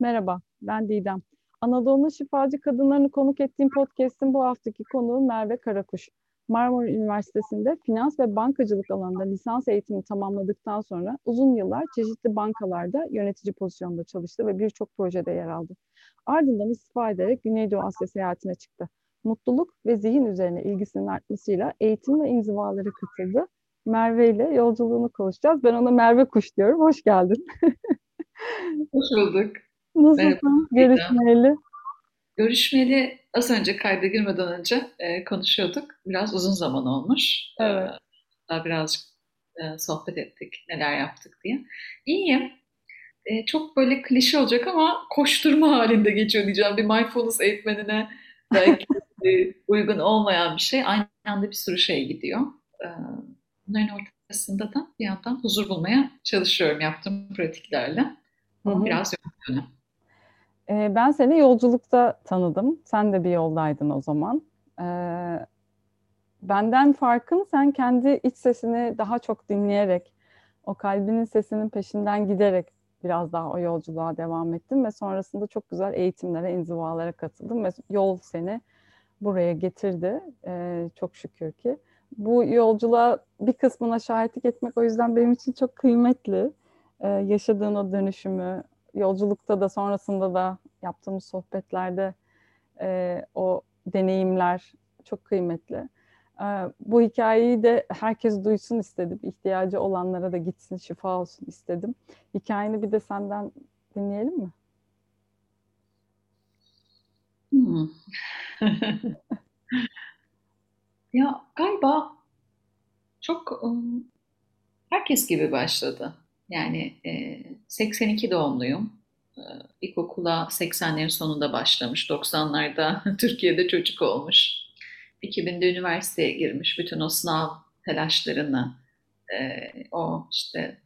Merhaba, ben Didem. Anadolu'nun şifacı kadınlarını konuk ettiğim podcast'in bu haftaki konuğu Merve Karakuş. Marmara Üniversitesi'nde finans ve bankacılık alanında lisans eğitimi tamamladıktan sonra uzun yıllar çeşitli bankalarda yönetici pozisyonunda çalıştı ve birçok projede yer aldı. Ardından istifa ederek Güneydoğu Asya seyahatine çıktı. Mutluluk ve zihin üzerine ilgisinin artmasıyla eğitim ve inzivalara katıldı. Merve ile yolculuğunu konuşacağız. Ben ona Merve Kuş diyorum. Hoş geldin. Hoş bulduk. Nasılsın görüşmeli? Görüşmeli az önce kayda girmeden önce e, konuşuyorduk. Biraz uzun zaman olmuş. E, evet. E, daha birazcık e, sohbet ettik, neler yaptık diye. İyiyim. E, çok böyle klişe olacak ama koşturma halinde geçiyor diyeceğim. Bir mindfulness eğitmenine belki e, uygun olmayan bir şey. Aynı anda bir sürü şey gidiyor. E, bunların ortasında da bir yandan huzur bulmaya çalışıyorum yaptığım pratiklerle. Ama biraz yorucu. Ee, ben seni yolculukta tanıdım. Sen de bir yoldaydın o zaman. Ee, benden farkın sen kendi iç sesini daha çok dinleyerek, o kalbinin sesinin peşinden giderek biraz daha o yolculuğa devam ettin ve sonrasında çok güzel eğitimlere, inzivalara katıldın ve yol seni buraya getirdi. Ee, çok şükür ki. Bu yolculuğa bir kısmına şahitlik etmek o yüzden benim için çok kıymetli. Ee, yaşadığın o dönüşümü, yolculukta da sonrasında da yaptığımız sohbetlerde e, o deneyimler çok kıymetli. E, bu hikayeyi de herkes duysun istedim. İhtiyacı olanlara da gitsin, şifa olsun istedim. Hikayeni bir de senden dinleyelim mi? Hmm. ya galiba çok um, herkes gibi başladı. Yani e, 82 doğumluyum. E, ilkokula 80'lerin sonunda başlamış. 90'larda Türkiye'de çocuk olmuş. 2000'de üniversiteye girmiş. Bütün o sınav telaşlarını, e, o işte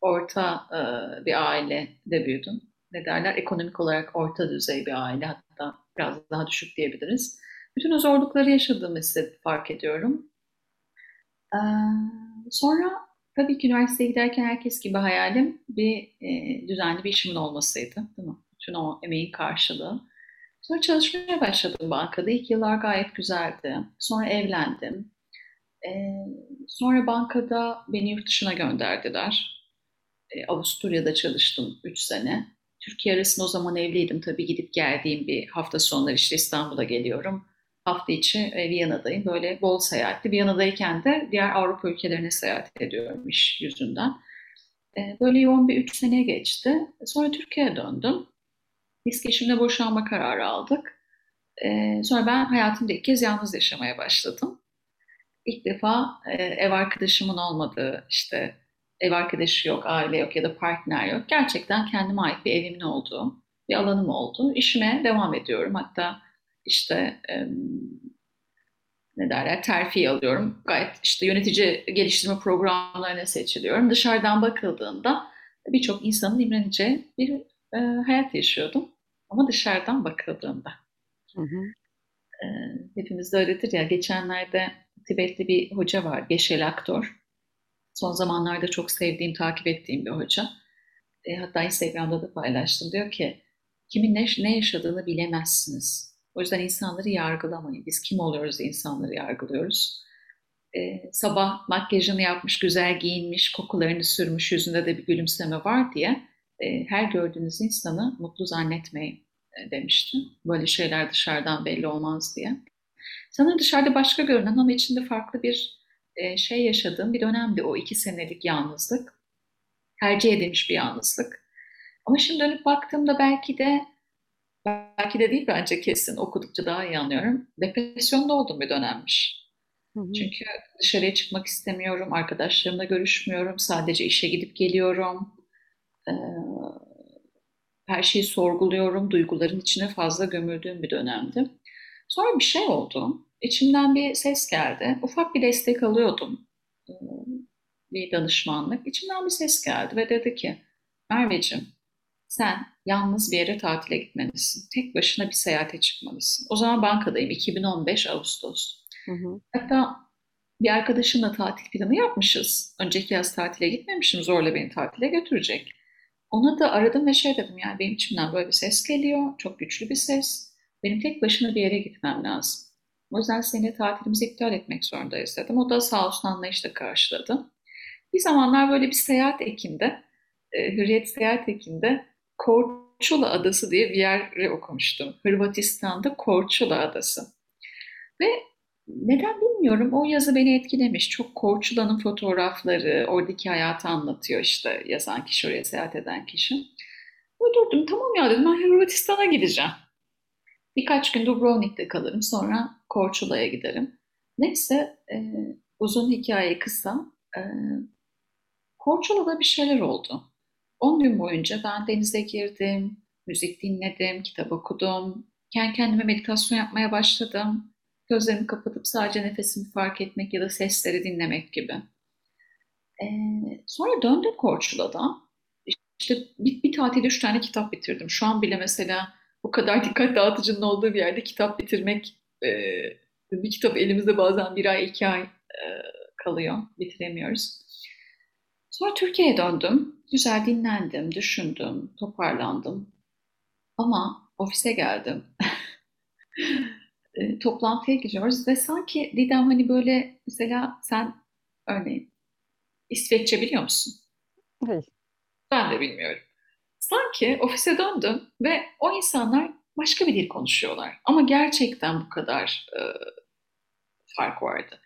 orta e, bir ailede büyüdüm. Ne derler? Ekonomik olarak orta düzey bir aile. Hatta biraz daha düşük diyebiliriz. Bütün o zorlukları yaşadığımı hissedip fark ediyorum. Ee, sonra Tabii ki üniversiteye giderken herkes gibi hayalim bir e, düzenli bir işimin olmasıydı. Değil mi? Bütün o emeğin karşılığı. Sonra çalışmaya başladım bankada. İlk yıllar gayet güzeldi. Sonra evlendim. E, sonra bankada beni yurt dışına gönderdiler. E, Avusturya'da çalıştım 3 sene. Türkiye arasında o zaman evliydim. Tabii gidip geldiğim bir hafta sonları işte İstanbul'a geliyorum hafta içi e, Viyana'dayım. Böyle bol seyahatli. Viyana'dayken de diğer Avrupa ülkelerine seyahat ediyorum iş yüzünden. E, böyle yoğun bir üç sene geçti. Sonra Türkiye'ye döndüm. Biz eşimle boşanma kararı aldık. E, sonra ben hayatımda ilk kez yalnız yaşamaya başladım. İlk defa ev arkadaşımın olmadığı, işte ev arkadaşı yok, aile yok ya da partner yok. Gerçekten kendime ait bir evimin olduğu, bir alanım oldu. İşime devam ediyorum. Hatta işte e, ne derler terfi alıyorum. Gayet işte yönetici geliştirme programlarına seçiliyorum. Dışarıdan bakıldığında birçok insanın imreneceği bir e, hayat yaşıyordum. Ama dışarıdan bakıldığında. Hı hı. E, hepimiz de öyledir ya. Geçenlerde Tibetli bir hoca var. Geşel Aktor. Son zamanlarda çok sevdiğim, takip ettiğim bir hoca. E, hatta Instagram'da da paylaştım. Diyor ki, kimin ne, ne yaşadığını bilemezsiniz o yüzden insanları yargılamayın. Biz kim oluyoruz insanları yargılıyoruz. Ee, sabah makyajını yapmış, güzel giyinmiş, kokularını sürmüş, yüzünde de bir gülümseme var diye e, her gördüğünüz insanı mutlu zannetmeyin e, demiştim. Böyle şeyler dışarıdan belli olmaz diye. Sanırım dışarıda başka görünen ama içinde farklı bir e, şey yaşadığım bir dönemdi o iki senelik yalnızlık. Tercih edilmiş bir yalnızlık. Ama şimdi dönüp baktığımda belki de belki de değil bence kesin okudukça daha iyi anlıyorum. Depresyonda olduğum bir dönemmiş. Hı hı. Çünkü dışarıya çıkmak istemiyorum, arkadaşlarımla görüşmüyorum, sadece işe gidip geliyorum. Ee, her şeyi sorguluyorum, duyguların içine fazla gömüldüğüm bir dönemdi. Sonra bir şey oldu. İçimden bir ses geldi. Ufak bir destek alıyordum. Bir danışmanlık. İçimden bir ses geldi ve dedi ki Merveciğim sen yalnız bir yere tatile gitmelisin. Tek başına bir seyahate çıkmalısın. O zaman bankadayım 2015 Ağustos. Hı hı. Hatta bir arkadaşımla tatil planı yapmışız. Önceki yaz tatile gitmemişim zorla beni tatile götürecek. Ona da aradım ve şey dedim yani benim içimden böyle bir ses geliyor. Çok güçlü bir ses. Benim tek başına bir yere gitmem lazım. O yüzden seni tatilimizi iptal etmek zorundayız dedim. O da sağ olsun anlayışla karşıladı. Bir zamanlar böyle bir seyahat ekinde, e, Hürriyet Seyahat Eki'nde Korčula Adası diye bir yeri okumuştum. Hırvatistan'da Korčula Adası. Ve neden bilmiyorum o yazı beni etkilemiş. Çok Korçula'nın fotoğrafları, oradaki hayatı anlatıyor işte yazan kişi, oraya seyahat eden kişi. Uydurdum tamam ya dedim ben Hırvatistan'a gideceğim. Birkaç gün Dubrovnik'te kalırım sonra Korçula'ya giderim. Neyse e, uzun hikaye kısa. E, Korçula'da bir şeyler oldu. 10 gün boyunca ben denize girdim, müzik dinledim, kitap okudum. Kendi kendime meditasyon yapmaya başladım. Gözlerimi kapatıp sadece nefesimi fark etmek ya da sesleri dinlemek gibi. Ee, sonra döndüm Korçula'da. İşte bir, bir tatilde üç tane kitap bitirdim. Şu an bile mesela bu kadar dikkat dağıtıcının olduğu bir yerde kitap bitirmek, e, bir kitap elimizde bazen bir ay, iki ay e, kalıyor. Bitiremiyoruz. Sonra Türkiye'ye döndüm. Güzel dinlendim, düşündüm, toparlandım. Ama ofise geldim. e, toplantıya giriyoruz ve sanki Didem hani böyle mesela sen örneğin İsveççe biliyor musun? Hayır. Ben de bilmiyorum. Sanki ofise döndüm ve o insanlar başka bir dil konuşuyorlar. Ama gerçekten bu kadar e, fark vardı.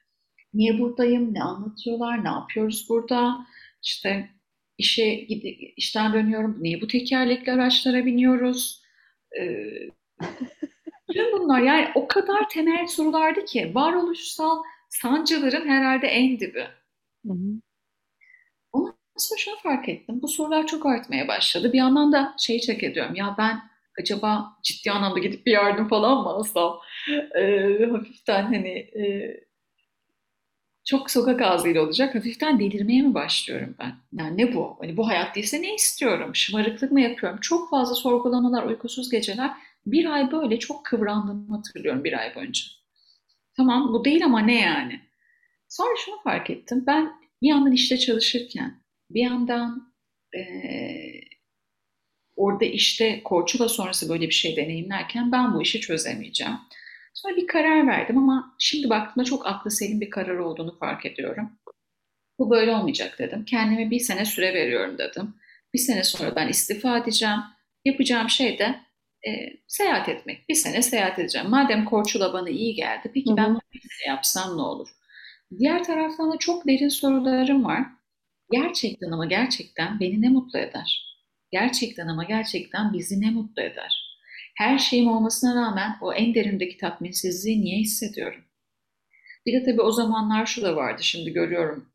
Niye buradayım, ne anlatıyorlar, ne yapıyoruz burada? İşte işe gidi, işten dönüyorum, niye bu tekerlekli araçlara biniyoruz? E, Bütün bunlar yani o kadar temel sorulardı ki varoluşsal sancıların herhalde en dibi. Hı hı. Ondan sonra şunu fark ettim. Bu sorular çok artmaya başladı. Bir yandan da şeyi çek ediyorum. Ya ben acaba ciddi anlamda gidip bir yardım falan mı alsam? Ee, hafiften hani e, çok sokak ağzıyla olacak. Hafiften delirmeye mi başlıyorum ben? Yani ne bu? Hani bu hayat değilse ne istiyorum? Şımarıklık mı yapıyorum? Çok fazla sorgulamalar, uykusuz geceler. Bir ay böyle çok kıvrandığımı hatırlıyorum bir ay boyunca. Tamam bu değil ama ne yani? Sonra şunu fark ettim. Ben bir yandan işte çalışırken, bir yandan eee, orada işte Korçula sonrası böyle bir şey deneyimlerken ben bu işi çözemeyeceğim. Sonra bir karar verdim ama şimdi baktığımda çok aklı selim bir karar olduğunu fark ediyorum. Bu böyle olmayacak dedim. Kendime bir sene süre veriyorum dedim. Bir sene sonra ben istifa edeceğim. Yapacağım şey de e, seyahat etmek. Bir sene seyahat edeceğim. Madem Korçula bana iyi geldi, peki ben bunu bir sene yapsam ne olur? Diğer taraftan da çok derin sorularım var. Gerçekten ama gerçekten beni ne mutlu eder? Gerçekten ama gerçekten bizi ne mutlu eder? Her şeyim olmasına rağmen o en derindeki tatminsizliği niye hissediyorum? Bir de tabii o zamanlar şu da vardı, şimdi görüyorum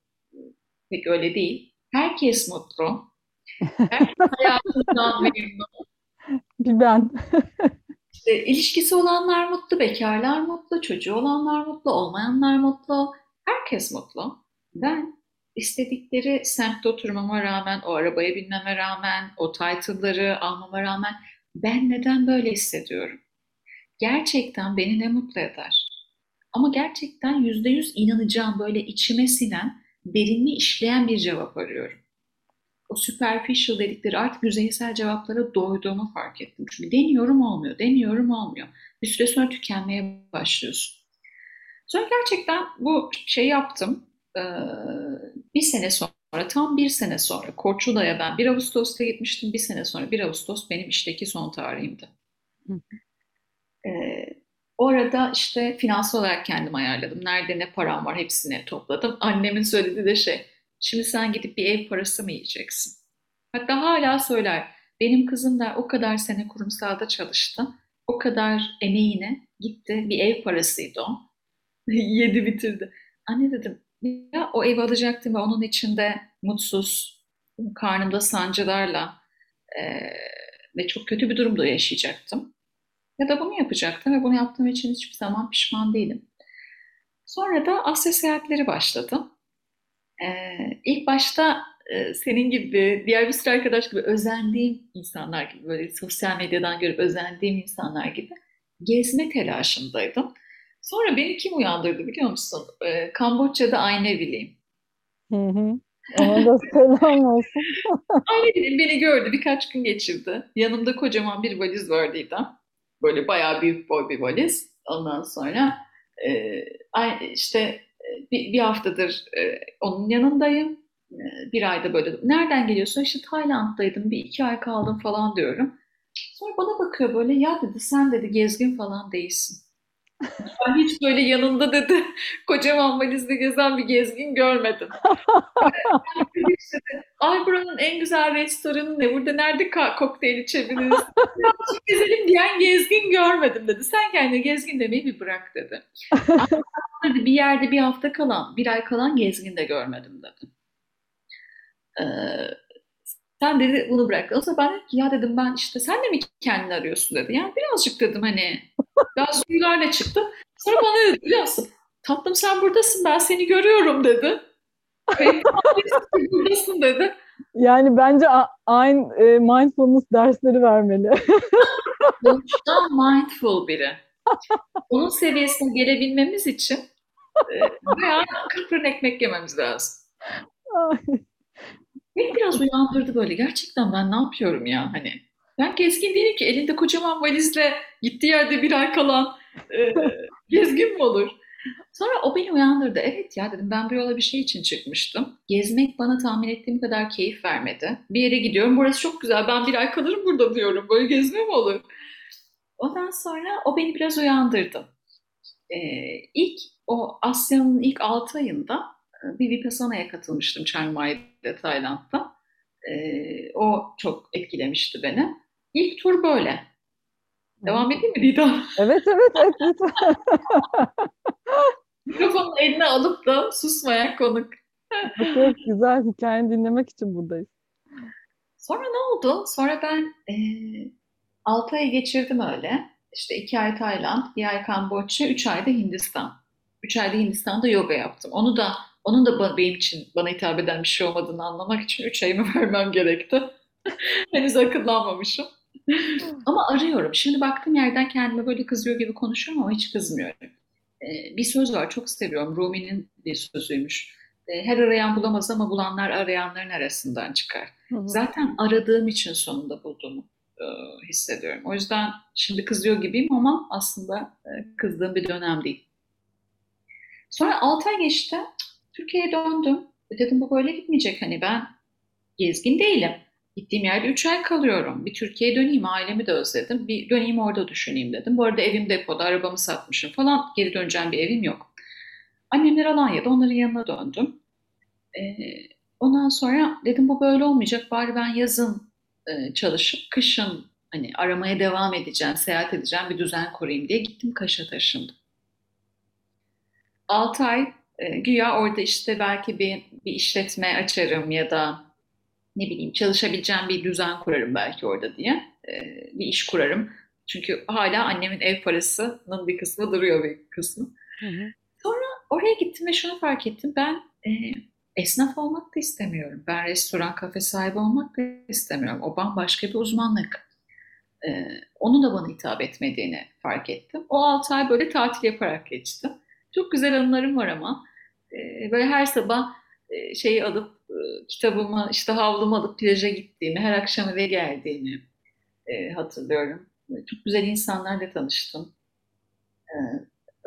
pek öyle değil. Herkes mutlu. Herkes hayatından memnun. Bir ben. İşte ilişkisi olanlar mutlu, bekarlar mutlu, çocuğu olanlar mutlu, olmayanlar mutlu. Herkes mutlu. Ben istedikleri semtte oturmama rağmen, o arabaya binmeme rağmen, o title'ları almama rağmen ben neden böyle hissediyorum? Gerçekten beni ne mutlu eder? Ama gerçekten yüzde yüz inanacağım böyle içime sinen, derinli işleyen bir cevap arıyorum. O superficial dedikleri artık yüzeysel cevaplara doyduğumu fark ettim. Çünkü deniyorum olmuyor, deniyorum olmuyor. Bir süre sonra tükenmeye başlıyorsun. Sonra gerçekten bu şey yaptım. Ee, bir sene sonra, tam bir sene sonra Korçula'ya ben bir Ağustos'ta gitmiştim. Bir sene sonra bir Ağustos benim işteki son tarihimdi. Hı Ee, orada işte finansal olarak kendim ayarladım. Nerede ne param var hepsini topladım. Annemin söylediği de şey, şimdi sen gidip bir ev parası mı yiyeceksin? Hatta hala söyler, benim kızım da o kadar sene kurumsalda çalıştı. O kadar emeğine gitti, bir ev parasıydı o. Yedi bitirdi. Anne dedim, ya o evi alacaktım ve onun içinde mutsuz, karnımda sancılarla eee, ve çok kötü bir durumda yaşayacaktım. Ya da bunu yapacaktım ve bunu yaptığım için hiçbir zaman pişman değilim. Sonra da Asya seyahatleri başladı. Ee, ilk başta e, senin gibi, diğer bir sürü arkadaş gibi özendiğim insanlar gibi, böyle sosyal medyadan görüp özendiğim insanlar gibi gezme telaşındaydım. Sonra beni kim uyandırdı biliyor musun? Ee, Kamboçya'da Ayne Bileyim. Hı hı. Ona da selam olsun. Ailenin beni gördü, birkaç gün geçirdi. Yanımda kocaman bir valiz vardı İdem. Böyle bayağı büyük boy bir valiz. Ondan sonra e, işte e, bir, bir haftadır e, onun yanındayım. E, bir ayda böyle nereden geliyorsun? İşte Tayland'daydım bir iki ay kaldım falan diyorum. Sonra bana bakıyor böyle ya dedi sen dedi gezgin falan değilsin. Ben hiç böyle yanında dedi kocaman valizle gezen bir gezgin görmedim. İşte de, Ay buranın en güzel restoranı ne? Burada nerede kokteyl içebiliriz? Birazcık gezelim diyen gezgin görmedim dedi. Sen kendine gezgin demeyi bir bırak dedi. Dedi, bir yerde bir hafta kalan, bir ay kalan gezgin de görmedim dedi. Ee, sen dedi bunu bırak. O zaman ben dedim ki ya dedim ben işte sen de mi kendini arıyorsun dedi. Yani birazcık dedim hani ben suylarla çıktım. Sonra bana dedi biliyor musun? Tatlım sen buradasın ben seni görüyorum dedi. Buradasın dedi. Yani bence aynı e, mindfulness dersleri vermeli. Doğuştan mindful biri. Onun seviyesine gelebilmemiz için e, bayağı ekmek yememiz lazım. Beni biraz uyandırdı böyle. Gerçekten ben ne yapıyorum ya hani. Ben gezgin değilim ki. Elinde kocaman valizle gittiği yerde bir ay kalan e, gezgin mi olur? Sonra o beni uyandırdı. Evet ya dedim ben bu yola bir şey için çıkmıştım. Gezmek bana tahmin ettiğim kadar keyif vermedi. Bir yere gidiyorum. Burası çok güzel. Ben bir ay kalırım burada diyorum. Böyle gezme mi olur? Ondan sonra o beni biraz uyandırdı. Ee, ilk o Asya'nın ilk 6 ayında e, bir Vipassana'ya katılmıştım Chiang Mai'de, Tayland'da. Ee, o çok etkilemişti beni. İlk tur böyle. Devam edeyim mi Didem? Evet evet evet lütfen. Mikrofonu eline alıp da susmayan konuk. Çok güzel hikayeni dinlemek için buradayız. Sonra ne oldu? Sonra ben e, 6 ay geçirdim öyle. İşte 2 ay Tayland, bir ay Kamboçya, 3 ay da Hindistan. 3 ayda Hindistan'da yoga yaptım. Onu da onun da benim için bana hitap eden bir şey olmadığını anlamak için 3 ayımı vermem gerekti. Henüz akıllanmamışım. Ama arıyorum. Şimdi baktığım yerden kendime böyle kızıyor gibi konuşuyorum ama hiç kızmıyorum. Ee, bir söz var çok seviyorum. Rumi'nin bir sözüymüş. Ee, her arayan bulamaz ama bulanlar arayanların arasından çıkar. Hı hı. Zaten aradığım için sonunda bulduğumu e, hissediyorum. O yüzden şimdi kızıyor gibiyim ama aslında e, kızdığım bir dönem değil. Sonra 6 ay geçti. Türkiye'ye döndüm. E, Dedim bu böyle gitmeyecek. Hani ben gezgin değilim. Gittiğim yerde 3 ay kalıyorum. Bir Türkiye'ye döneyim, ailemi de özledim. Bir döneyim orada düşüneyim dedim. Bu arada evim depoda, arabamı satmışım falan. Geri döneceğim bir evim yok. Annemler Alanya'da, onların yanına döndüm. Ee, ondan sonra dedim bu böyle olmayacak. Bari ben yazın e, çalışıp kışın hani aramaya devam edeceğim, seyahat edeceğim, bir düzen kurayım diye gittim Kaş'a taşındım. 6 ay e, güya orada işte belki bir, bir işletme açarım ya da ne bileyim çalışabileceğim bir düzen kurarım belki orada diye e, bir iş kurarım. Çünkü hala annemin ev parasının bir kısmı duruyor bir kısmı. Hı hı. Sonra oraya gittim ve şunu fark ettim. Ben e, esnaf olmak da istemiyorum. Ben restoran, kafe sahibi olmak da istemiyorum. O bambaşka bir uzmanlık. E, onun da bana hitap etmediğini fark ettim. O 6 ay böyle tatil yaparak geçti. Çok güzel anılarım var ama e, böyle her sabah e, şeyi alıp e, kitabımı işte havlumu alıp plaja gittiğimi, her akşam eve geldiğimi e, hatırlıyorum. Çok güzel insanlarla tanıştım. E,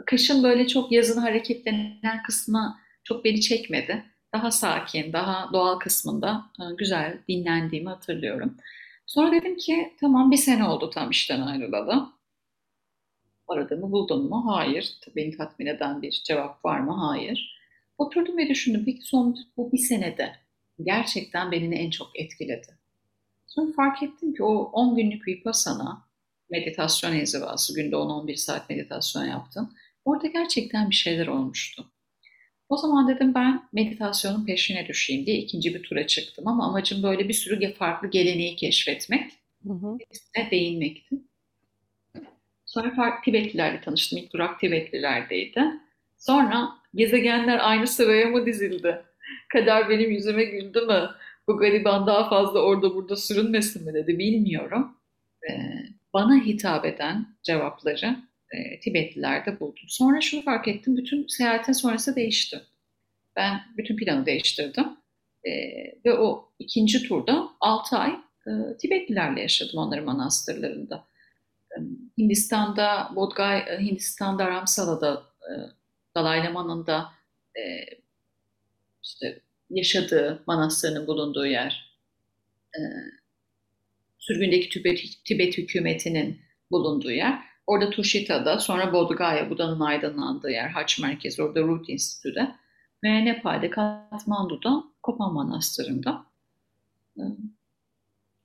Kışın böyle çok yazın hareketlenen kısmı çok beni çekmedi. Daha sakin, daha doğal kısmında e, güzel dinlendiğimi hatırlıyorum. Sonra dedim ki tamam bir sene oldu tam işten ayrılalı. Aradığımı buldum mu? Hayır. Beni tatmin eden bir cevap var mı? Hayır. Oturdum ve düşündüm. Peki son bu bir senede gerçekten beni en çok etkiledi. Sonra fark ettim ki o 10 günlük Vipassana meditasyon inzivası günde 10-11 saat meditasyon yaptım. Orada gerçekten bir şeyler olmuştu. O zaman dedim ben meditasyonun peşine düşeyim diye ikinci bir tura çıktım ama amacım böyle bir sürü farklı geleneği keşfetmek, Hı hı. hepsine değinmekti. Sonra farklı Tibetlilerle tanıştım. İlk durak Tibetlilerdeydi. Sonra gezegenler aynı sıraya mı dizildi? Kader benim yüzüme güldü mü? Bu gariban daha fazla orada burada sürünmesin mi dedi bilmiyorum. Ee, bana hitap eden cevapları e, Tibetlilerde buldum. Sonra şunu fark ettim. Bütün seyahatin sonrası değişti. Ben bütün planı değiştirdim. E, ve o ikinci turda 6 ay e, Tibetlilerle yaşadım onların manastırlarında. E, Hindistan'da, Bodgay, e, Hindistan'da Ramsala'da, e, Dalai Lama'nın da e, işte yaşadığı, manastırının bulunduğu yer, e, sürgündeki Tibet, Tibet hükümetinin bulunduğu yer. Orada Tushita'da, sonra Bodh Buda'nın aydınlandığı yer, Haç Merkezi, orada Root Enstitü'de ve Nepal'de, Katmandu'da, Kopan Manastırı'nda. E,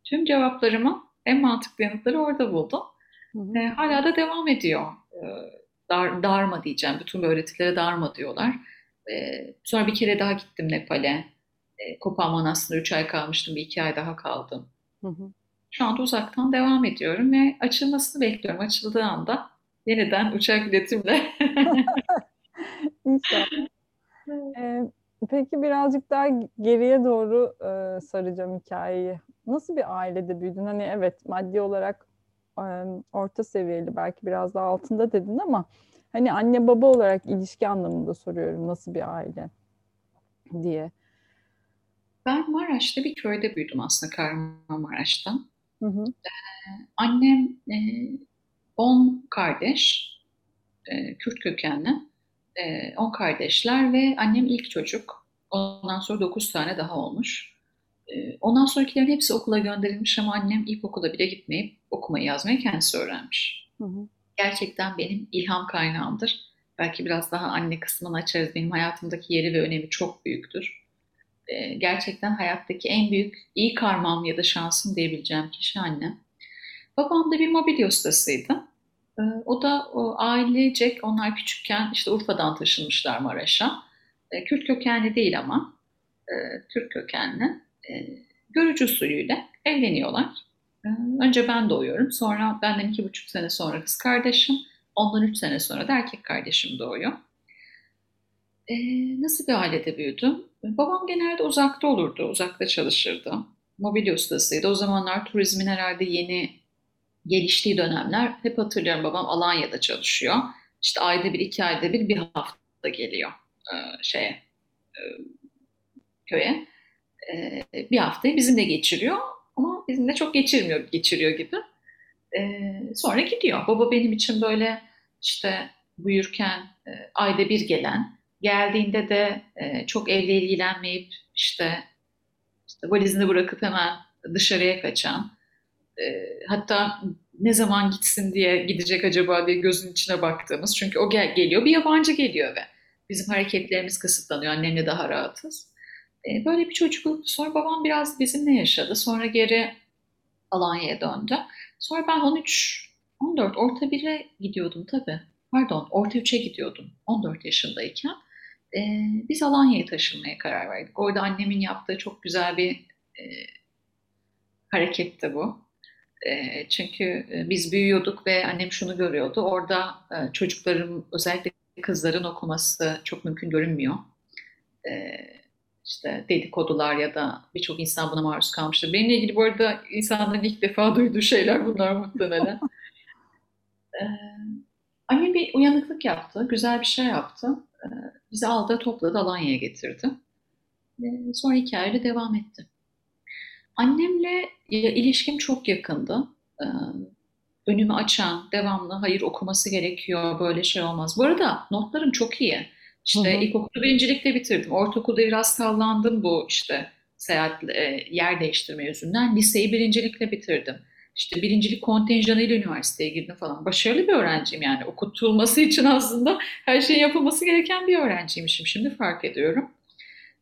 tüm cevaplarımı, en mantıklı yanıtları orada buldum. Hı hı. E, hala da devam ediyor. E, dar, darma diyeceğim, bütün öğretilere darma diyorlar. E, sonra bir kere daha gittim Nepal'e. E, Kopan Manastırı'nda 3 ay kalmıştım, bir iki ay daha kaldım. Hı hı. Şu anda uzaktan devam ediyorum ve açılmasını bekliyorum. Açıldığı anda yeniden uçak biletimle. İnşallah. Ee, peki birazcık daha geriye doğru e, saracağım hikayeyi. Nasıl bir ailede büyüdün? Hani evet maddi olarak orta seviyeli belki biraz daha altında dedin ama hani anne baba olarak ilişki anlamında soruyorum nasıl bir aile diye. Ben Maraş'ta bir köyde büyüdüm aslında Kahramanmaraş'ta. Hı hı. Ee, annem e, kardeş, e, Kürt kökenli. E, on kardeşler ve annem ilk çocuk. Ondan sonra dokuz tane daha olmuş. E, ondan sonrakilerin hepsi okula gönderilmiş ama annem ilkokula bile gitmeyip okumayı yazmayı kendisi öğrenmiş. Hı hı. Gerçekten benim ilham kaynağımdır. Belki biraz daha anne kısmını açarız. Benim hayatımdaki yeri ve önemi çok büyüktür e, gerçekten hayattaki en büyük iyi karmam ya da şansım diyebileceğim kişi annem. Babam da bir mobilya ustasıydı. E, o da o ailecek onlar küçükken işte Urfa'dan taşınmışlar Maraş'a. E, Kürt kökenli değil ama e, Türk kökenli. E, görücü usulüyle evleniyorlar. E, önce ben doğuyorum. Sonra benden iki buçuk sene sonra kız kardeşim. Ondan üç sene sonra da erkek kardeşim doğuyor. E, nasıl bir ailede büyüdüm? Babam genelde uzakta olurdu, uzakta çalışırdı. Mobilya ustasıydı. O zamanlar turizmin herhalde yeni geliştiği dönemler. Hep hatırlıyorum babam Alanya'da çalışıyor. İşte ayda bir, iki ayda bir, bir hafta geliyor e, şeye, köye. E, bir haftayı bizimle geçiriyor ama bizimle çok geçirmiyor, geçiriyor gibi. E, sonra gidiyor. Baba benim için böyle işte buyurken e, ayda bir gelen, Geldiğinde de e, çok evle ilgilenmeyip işte, işte valizini bırakıp hemen dışarıya kaçan, e, hatta ne zaman gitsin diye gidecek acaba diye gözün içine baktığımız. Çünkü o gel geliyor, bir yabancı geliyor ve bizim hareketlerimiz kısıtlanıyor. Annemle daha rahatız. E, böyle bir çocukluk. Sonra babam biraz bizimle yaşadı. Sonra geri Alanya'ya döndü. Sonra ben 13, 14, orta 1'e gidiyordum tabii. Pardon, orta 3'e gidiyordum 14 yaşındayken e, biz Alanya'ya taşınmaya karar verdik. Orada annemin yaptığı çok güzel bir e, hareketti bu. E, çünkü biz büyüyorduk ve annem şunu görüyordu. Orada çocukların özellikle kızların okuması çok mümkün görünmüyor. E, işte dedikodular ya da birçok insan buna maruz kalmıştır. Benimle ilgili bu arada insanların ilk defa duyduğu şeyler bunlar muhtemelen. ee, annem bir uyanıklık yaptı, güzel bir şey yaptı. Ee, bizi aldı, topladı, Alanya'ya getirdi. Ve sonra hikayeyle devam etti. Annemle ilişkim çok yakındı. Ee, önümü açan, devamlı hayır okuması gerekiyor, böyle şey olmaz. Bu arada notlarım çok iyi. İşte hı hı. ilkokulu birincilikle bitirdim. Ortaokulda biraz sallandım bu işte seyahat, e, yer değiştirme yüzünden. Liseyi birincilikle bitirdim. İşte birincilik kontenjanıyla üniversiteye girdim falan. Başarılı bir öğrenciyim yani. Okutulması için aslında her şeyin yapılması gereken bir öğrenciymişim. Şimdi fark ediyorum.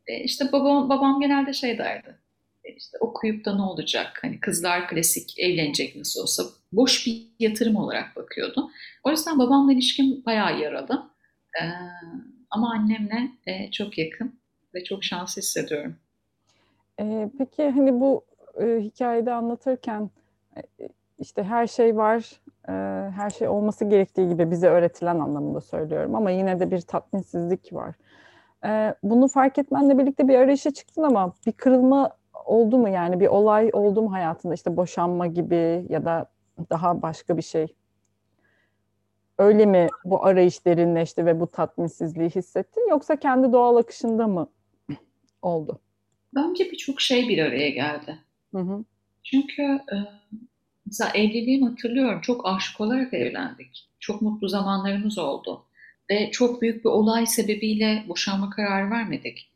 E işte babam, babam genelde şey derdi. E işte okuyup da ne olacak? Hani kızlar klasik evlenecek nasıl olsa. Boş bir yatırım olarak bakıyordu. O yüzden babamla ilişkim bayağı yaralı. Ee, ama annemle e, çok yakın ve çok şanslı hissediyorum. Ee, peki hani bu e, hikayede anlatırken işte her şey var, e, her şey olması gerektiği gibi bize öğretilen anlamında söylüyorum ama yine de bir tatminsizlik var. E, bunu fark etmenle birlikte bir arayışa çıktın ama bir kırılma oldu mu yani bir olay oldu mu hayatında işte boşanma gibi ya da daha başka bir şey? Öyle mi bu arayış derinleşti ve bu tatminsizliği hissettin yoksa kendi doğal akışında mı oldu? Bence birçok şey bir araya geldi. Hı hı. Çünkü e, mesela evliliğimi hatırlıyorum. Çok aşık olarak evlendik. Çok mutlu zamanlarımız oldu. Ve çok büyük bir olay sebebiyle boşanma kararı vermedik.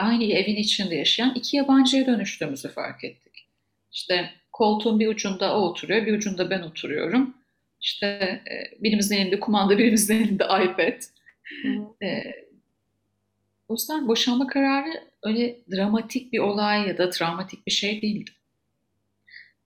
Aynı evin içinde yaşayan iki yabancıya dönüştüğümüzü fark ettik. İşte koltuğun bir ucunda o oturuyor, bir ucunda ben oturuyorum. İşte e, birimizin elinde kumanda, birimizin elinde iPad. Hı. E, o yüzden boşanma kararı öyle dramatik bir olay ya da travmatik bir şey değildi.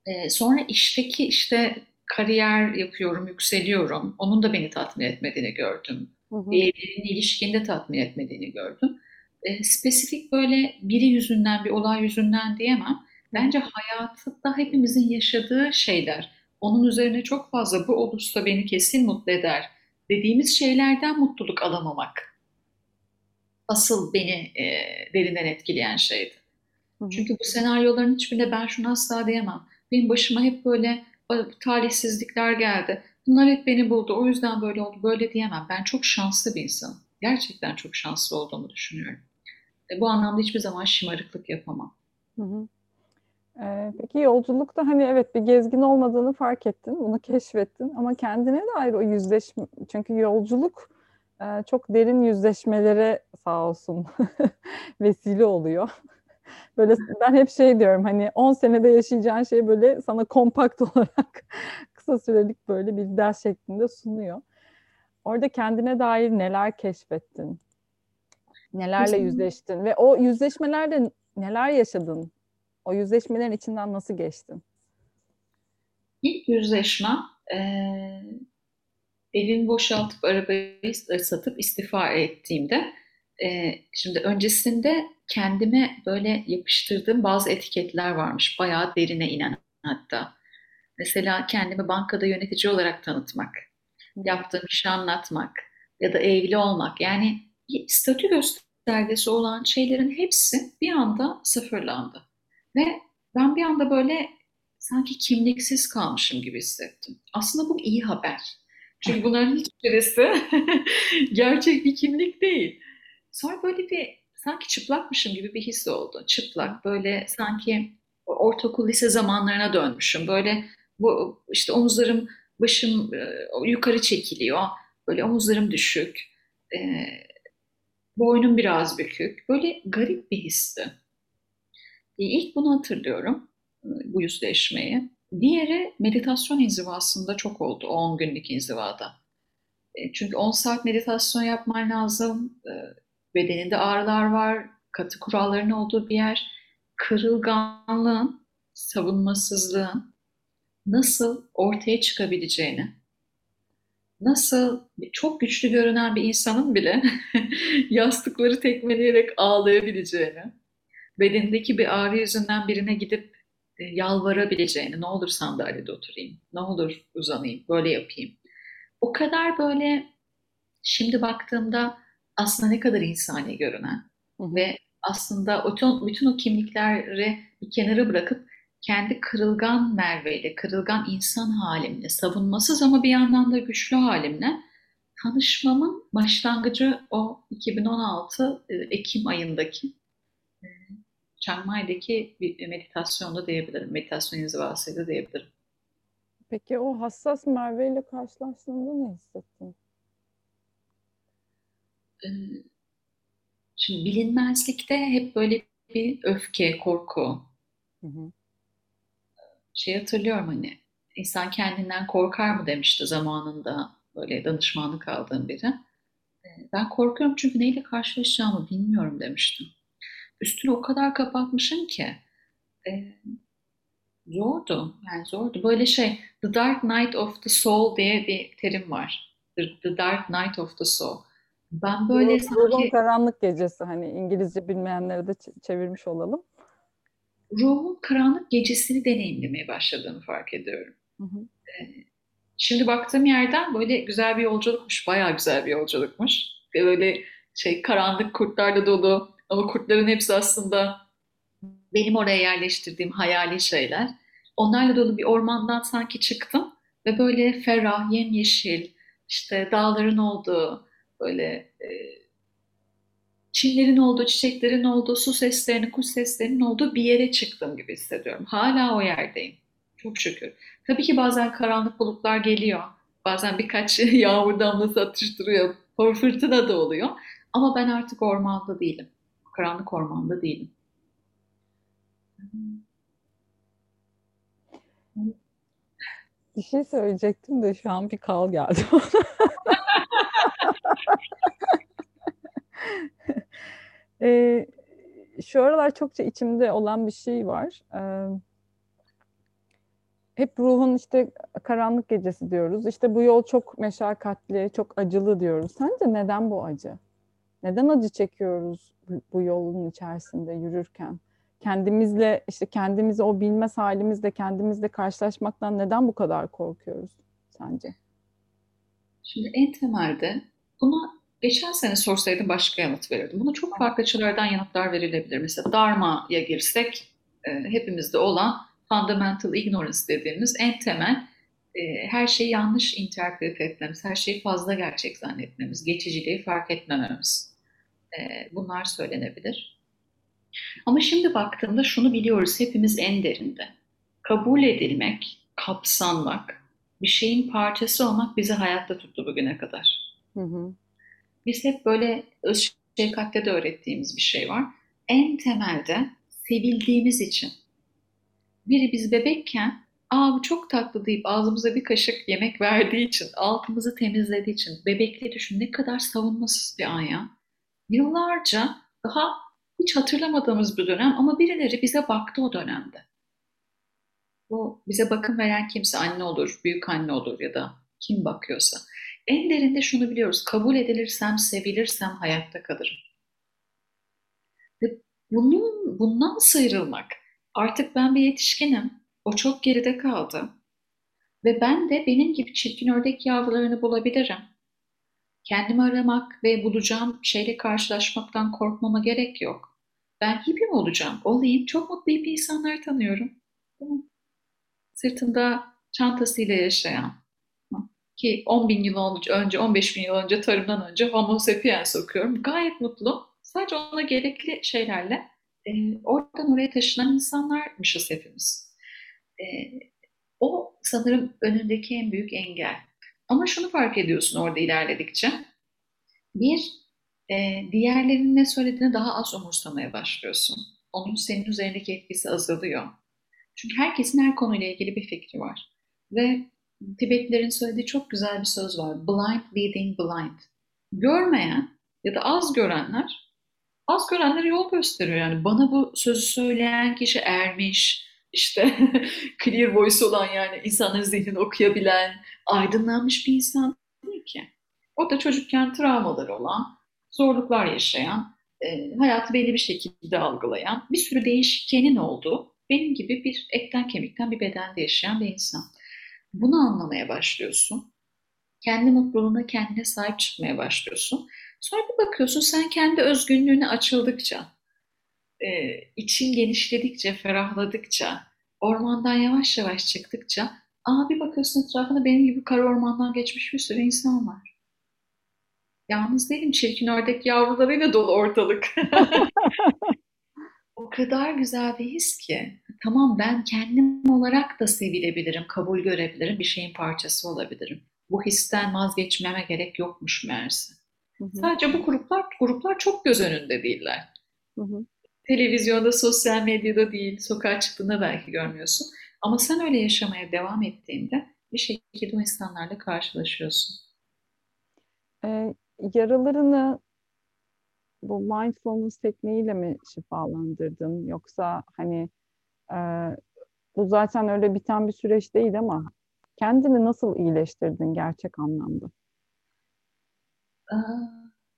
E, sonra işteki işte kariyer yapıyorum, yükseliyorum. Onun da beni tatmin etmediğini gördüm. Hı Bir hı. evliliğin ilişkinde tatmin etmediğini gördüm. E, spesifik böyle biri yüzünden, bir olay yüzünden diyemem. Bence hayatta hepimizin yaşadığı şeyler. Onun üzerine çok fazla bu olursa beni kesin mutlu eder dediğimiz şeylerden mutluluk alamamak. Asıl beni e, derinden etkileyen şeydi. Hı hı. Çünkü bu senaryoların hiçbirinde ben şunu asla diyemem. Benim başıma hep böyle talihsizlikler geldi. Bunlar hep beni buldu. O yüzden böyle oldu. Böyle diyemem. Ben çok şanslı bir insanım. Gerçekten çok şanslı olduğumu düşünüyorum. E, bu anlamda hiçbir zaman şımarıklık yapamam. Hı hı. Ee, peki yolculukta hani evet bir gezgin olmadığını fark ettin, bunu keşfettin ama kendine dair o yüzleşme, çünkü yolculuk e, çok derin yüzleşmelere sağ olsun vesile oluyor. Böyle ben hep şey diyorum hani 10 senede yaşayacağın şey böyle sana kompakt olarak kısa sürelik böyle bir ders şeklinde sunuyor. Orada kendine dair neler keşfettin, nelerle yüzleştin ve o yüzleşmelerde neler yaşadın? O yüzleşmelerin içinden nasıl geçtin? İlk yüzleşmem e, evimi boşaltıp arabayı satıp istifa ettiğimde e, şimdi öncesinde kendime böyle yapıştırdığım bazı etiketler varmış. Bayağı derine inen hatta. Mesela kendimi bankada yönetici olarak tanıtmak, yaptığım işi anlatmak ya da evli olmak. Yani statü göstergesi olan şeylerin hepsi bir anda sıfırlandı. Ve ben bir anda böyle sanki kimliksiz kalmışım gibi hissettim. Aslında bu iyi haber. Çünkü bunların hiçbirisi gerçek bir kimlik değil. Sonra böyle bir sanki çıplakmışım gibi bir his oldu. Çıplak böyle sanki ortaokul lise zamanlarına dönmüşüm. Böyle bu işte omuzlarım başım e, yukarı çekiliyor. Böyle omuzlarım düşük. E, boynum biraz bükük. Böyle garip bir histi. E, İlk bunu hatırlıyorum, e, bu yüzleşmeyi. Diğeri meditasyon inzivasında çok oldu, o 10 günlük inzivada. E, Çünkü 10 saat meditasyon yapman lazım, bedeninde ağrılar var, katı kuralların olduğu bir yer. Kırılganlığın, savunmasızlığın nasıl ortaya çıkabileceğini, nasıl çok güçlü görünen bir insanın bile yastıkları tekmeleyerek ağlayabileceğini, bedenindeki bir ağrı yüzünden birine gidip e, yalvarabileceğini, ne olur sandalyede oturayım, ne olur uzanayım, böyle yapayım. O kadar böyle şimdi baktığımda aslında ne kadar insani görünen Hı hı, ve aslında bütün, bütün o kimlikleri bir kenara bırakıp kendi kırılgan Merve'yle, kırılgan insan halimle, savunmasız ama bir yandan da güçlü halimle tanışmamın başlangıcı o 2016 e, Ekim ayındaki Chiang Mai'deki bir meditasyonda diyebilirim. Meditasyon inzivasıydı diyebilirim. Peki o hassas Merve ile karşılaştığında ne hissettin? Ee, Şimdi bilinmezlikte hep böyle bir öfke, korku. Hı hı, Şey hatırlıyorum hani insan kendinden korkar mı demişti zamanında böyle danışmanlık aldığım biri. Ee, Ben korkuyorum çünkü neyle karşılaşacağımı bilmiyorum demiştim. Üstünü o kadar kapatmışım ki e, zordu. Yani zordu. Böyle şey The Dark Night of the Soul diye bir terim var. The, the Dark Night of the Soul. Ben böyle Ruh- Ruhun sanki karanlık gecesi hani İngilizce bilmeyenlere de çevirmiş olalım. ruhumun karanlık gecesini deneyimlemeye başladığımı fark ediyorum. Hı hı, Şimdi baktığım yerden böyle güzel bir yolculukmuş, bayağı güzel bir yolculukmuş. Ve böyle şey karanlık kurtlarla dolu ama kurtların hepsi aslında benim oraya yerleştirdiğim hayali şeyler. Onlarla dolu bir ormandan sanki çıktım ve böyle ferah, yemyeşil, işte dağların olduğu, böyle e, çimlerin olduğu, çiçeklerin olduğu, su seslerinin, kuş seslerinin olduğu bir yere çıktım gibi hissediyorum. Hala o yerdeyim. Çok şükür. Tabii ki bazen karanlık bulutlar geliyor. Bazen birkaç yağmur damlası atıştırıyor. Fırtına da oluyor. Ama ben artık ormanda değilim. Karanlık ormanda değilim. Bir şey söyleyecektim de şu an bir kal geldi. ee, şu aralar çokça içimde olan bir şey var. Ee, hep ruhun işte karanlık gecesi diyoruz. İşte bu yol çok meşakkatli, çok acılı diyoruz. Sence neden bu acı? Neden acı çekiyoruz bu yolun içerisinde yürürken? Kendimizle işte kendimizi o bilmez halimizle kendimizle karşılaşmaktan neden bu kadar korkuyoruz sence? Şimdi en temelde buna geçen sene sorsaydım başka yanıt verirdim. Buna çok farklı açılardan yanıtlar verilebilir. Mesela Dharma'ya girsek e, hepimizde olan fundamental ignorance dediğimiz en temel e, her şeyi yanlış interpret etmemiz, her şeyi fazla gerçek zannetmemiz, geçiciliği fark etmememiz. E, bunlar söylenebilir. Ama şimdi baktığımda şunu biliyoruz hepimiz en derinde. Kabul edilmek, kapsanmak, bir şeyin parçası olmak bizi hayatta tuttu bugüne kadar. Hı hı. Biz hep böyle öz şefkatte de öğrettiğimiz bir şey var. En temelde sevildiğimiz için. Biri biz bebekken aa bu çok tatlı deyip ağzımıza bir kaşık yemek verdiği için, altımızı temizlediği için bebekliği düşün ne kadar savunmasız bir an ya. Yıllarca daha hiç hatırlamadığımız bir dönem ama birileri bize baktı o dönemde. Bu bize bakım veren kimse anne olur, büyük anne olur ya da kim bakıyorsa. En derinde şunu biliyoruz. Kabul edilirsem, sevilirsem hayatta kalırım. Ve bunun, bundan sıyrılmak. Artık ben bir yetişkinim. O çok geride kaldı. Ve ben de benim gibi çirkin ördek yavrularını bulabilirim. Kendimi aramak ve bulacağım şeyle karşılaşmaktan korkmama gerek yok. Ben hippie mi olacağım? Olayım. Çok mutlu hippie insanlar tanıyorum. Sırtında çantasıyla yaşayan, ki 10 bin yıl önce, 15 bin yıl önce tarımdan önce Homo sapiens okuyorum. Gayet mutlu. Sadece ona gerekli şeylerle e, oradan oraya taşınan insanlarmışız hepimiz. E, o sanırım önündeki en büyük engel. Ama şunu fark ediyorsun orada ilerledikçe. Bir, e, diğerlerinin ne söylediğini daha az umursamaya başlıyorsun. Onun senin üzerindeki etkisi azalıyor. Çünkü herkesin her konuyla ilgili bir fikri var. Ve Tibetlilerin söylediği çok güzel bir söz var. Blind leading blind. Görmeyen ya da az görenler az görenlere yol gösteriyor. Yani bana bu sözü söyleyen kişi ermiş, işte clear voice olan yani insanların zihnini okuyabilen, aydınlanmış bir insan değil ki. O da çocukken travmaları olan, zorluklar yaşayan, e, hayatı belli bir şekilde algılayan, bir sürü değişkenin olduğu, benim gibi bir etten kemikten bir bedende yaşayan bir insan. Bunu anlamaya başlıyorsun. Kendi mutluluğuna kendine sahip çıkmaya başlıyorsun. Sonra bir bakıyorsun sen kendi özgünlüğüne açıldıkça, e, için genişledikçe, ferahladıkça, ormandan yavaş yavaş çıktıkça, aa bir bakıyorsun etrafında benim gibi kara ormandan geçmiş bir sürü insan var. Yalnız değilim, çirkin ördek yavrularıyla dolu ortalık. o kadar güzel bir his ki. Tamam ben kendim olarak da sevilebilirim, kabul görebilirim, bir şeyin parçası olabilirim. Bu histen vazgeçmeme gerek yokmuş meğerse. Hı hı. Sadece bu gruplar gruplar çok göz önünde değiller. Hı hı. Televizyonda, sosyal medyada değil, sokağa çıktığında belki görmüyorsun. Ama sen öyle yaşamaya devam ettiğinde bir şekilde o insanlarla karşılaşıyorsun. Ee, yaralarını bu mindfulness tekniğiyle mi şifalandırdın? Yoksa hani e, bu zaten öyle biten bir süreç değil ama kendini nasıl iyileştirdin gerçek anlamda?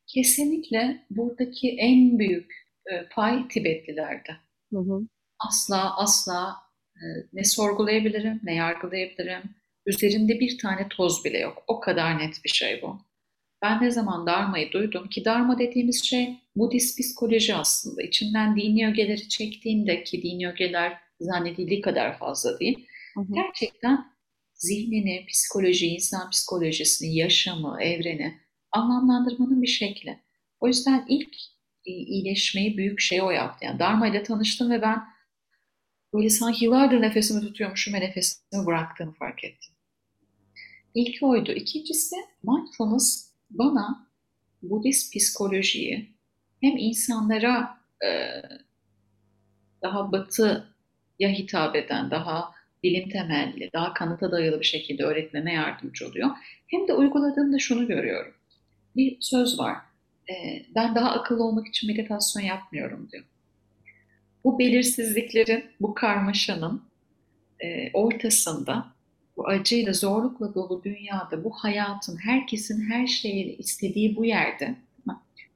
Kesinlikle buradaki en büyük e, pay Tibetlilerde. Hı hı. Asla asla e, ne sorgulayabilirim ne yargılayabilirim. Üzerinde bir tane toz bile yok. O kadar net bir şey bu. Ben ne zaman Dharma'yı duydum ki Dharma dediğimiz şey Budist psikoloji aslında. İçinden dini ögeleri çektiğinde ki dini ögeler zannedildiği kadar fazla değil. Hı hı. Gerçekten zihnini, psikoloji, insan psikolojisini, yaşamı, evreni anlamlandırmanın bir şekli. O yüzden ilk iyileşmeyi büyük şey o yaptı. Yani Dharma ile tanıştım ve ben böyle sanki yıllardır nefesimi tutuyormuşum ve nefesimi bıraktığımı fark ettim. İlk oydu. İkincisi mindfulness bana Budist psikolojiyi hem insanlara e, daha batıya hitap eden, daha bilim temelli, daha kanıta dayalı bir şekilde öğretmeme yardımcı oluyor. Hem de uyguladığımda şunu görüyorum. Bir söz var. E, ben daha akıllı olmak için meditasyon yapmıyorum diyor. Bu belirsizliklerin, bu karmaşanın e, ortasında, bu acıyla, zorlukla dolu dünyada, bu hayatın, herkesin her şeyi istediği bu yerde,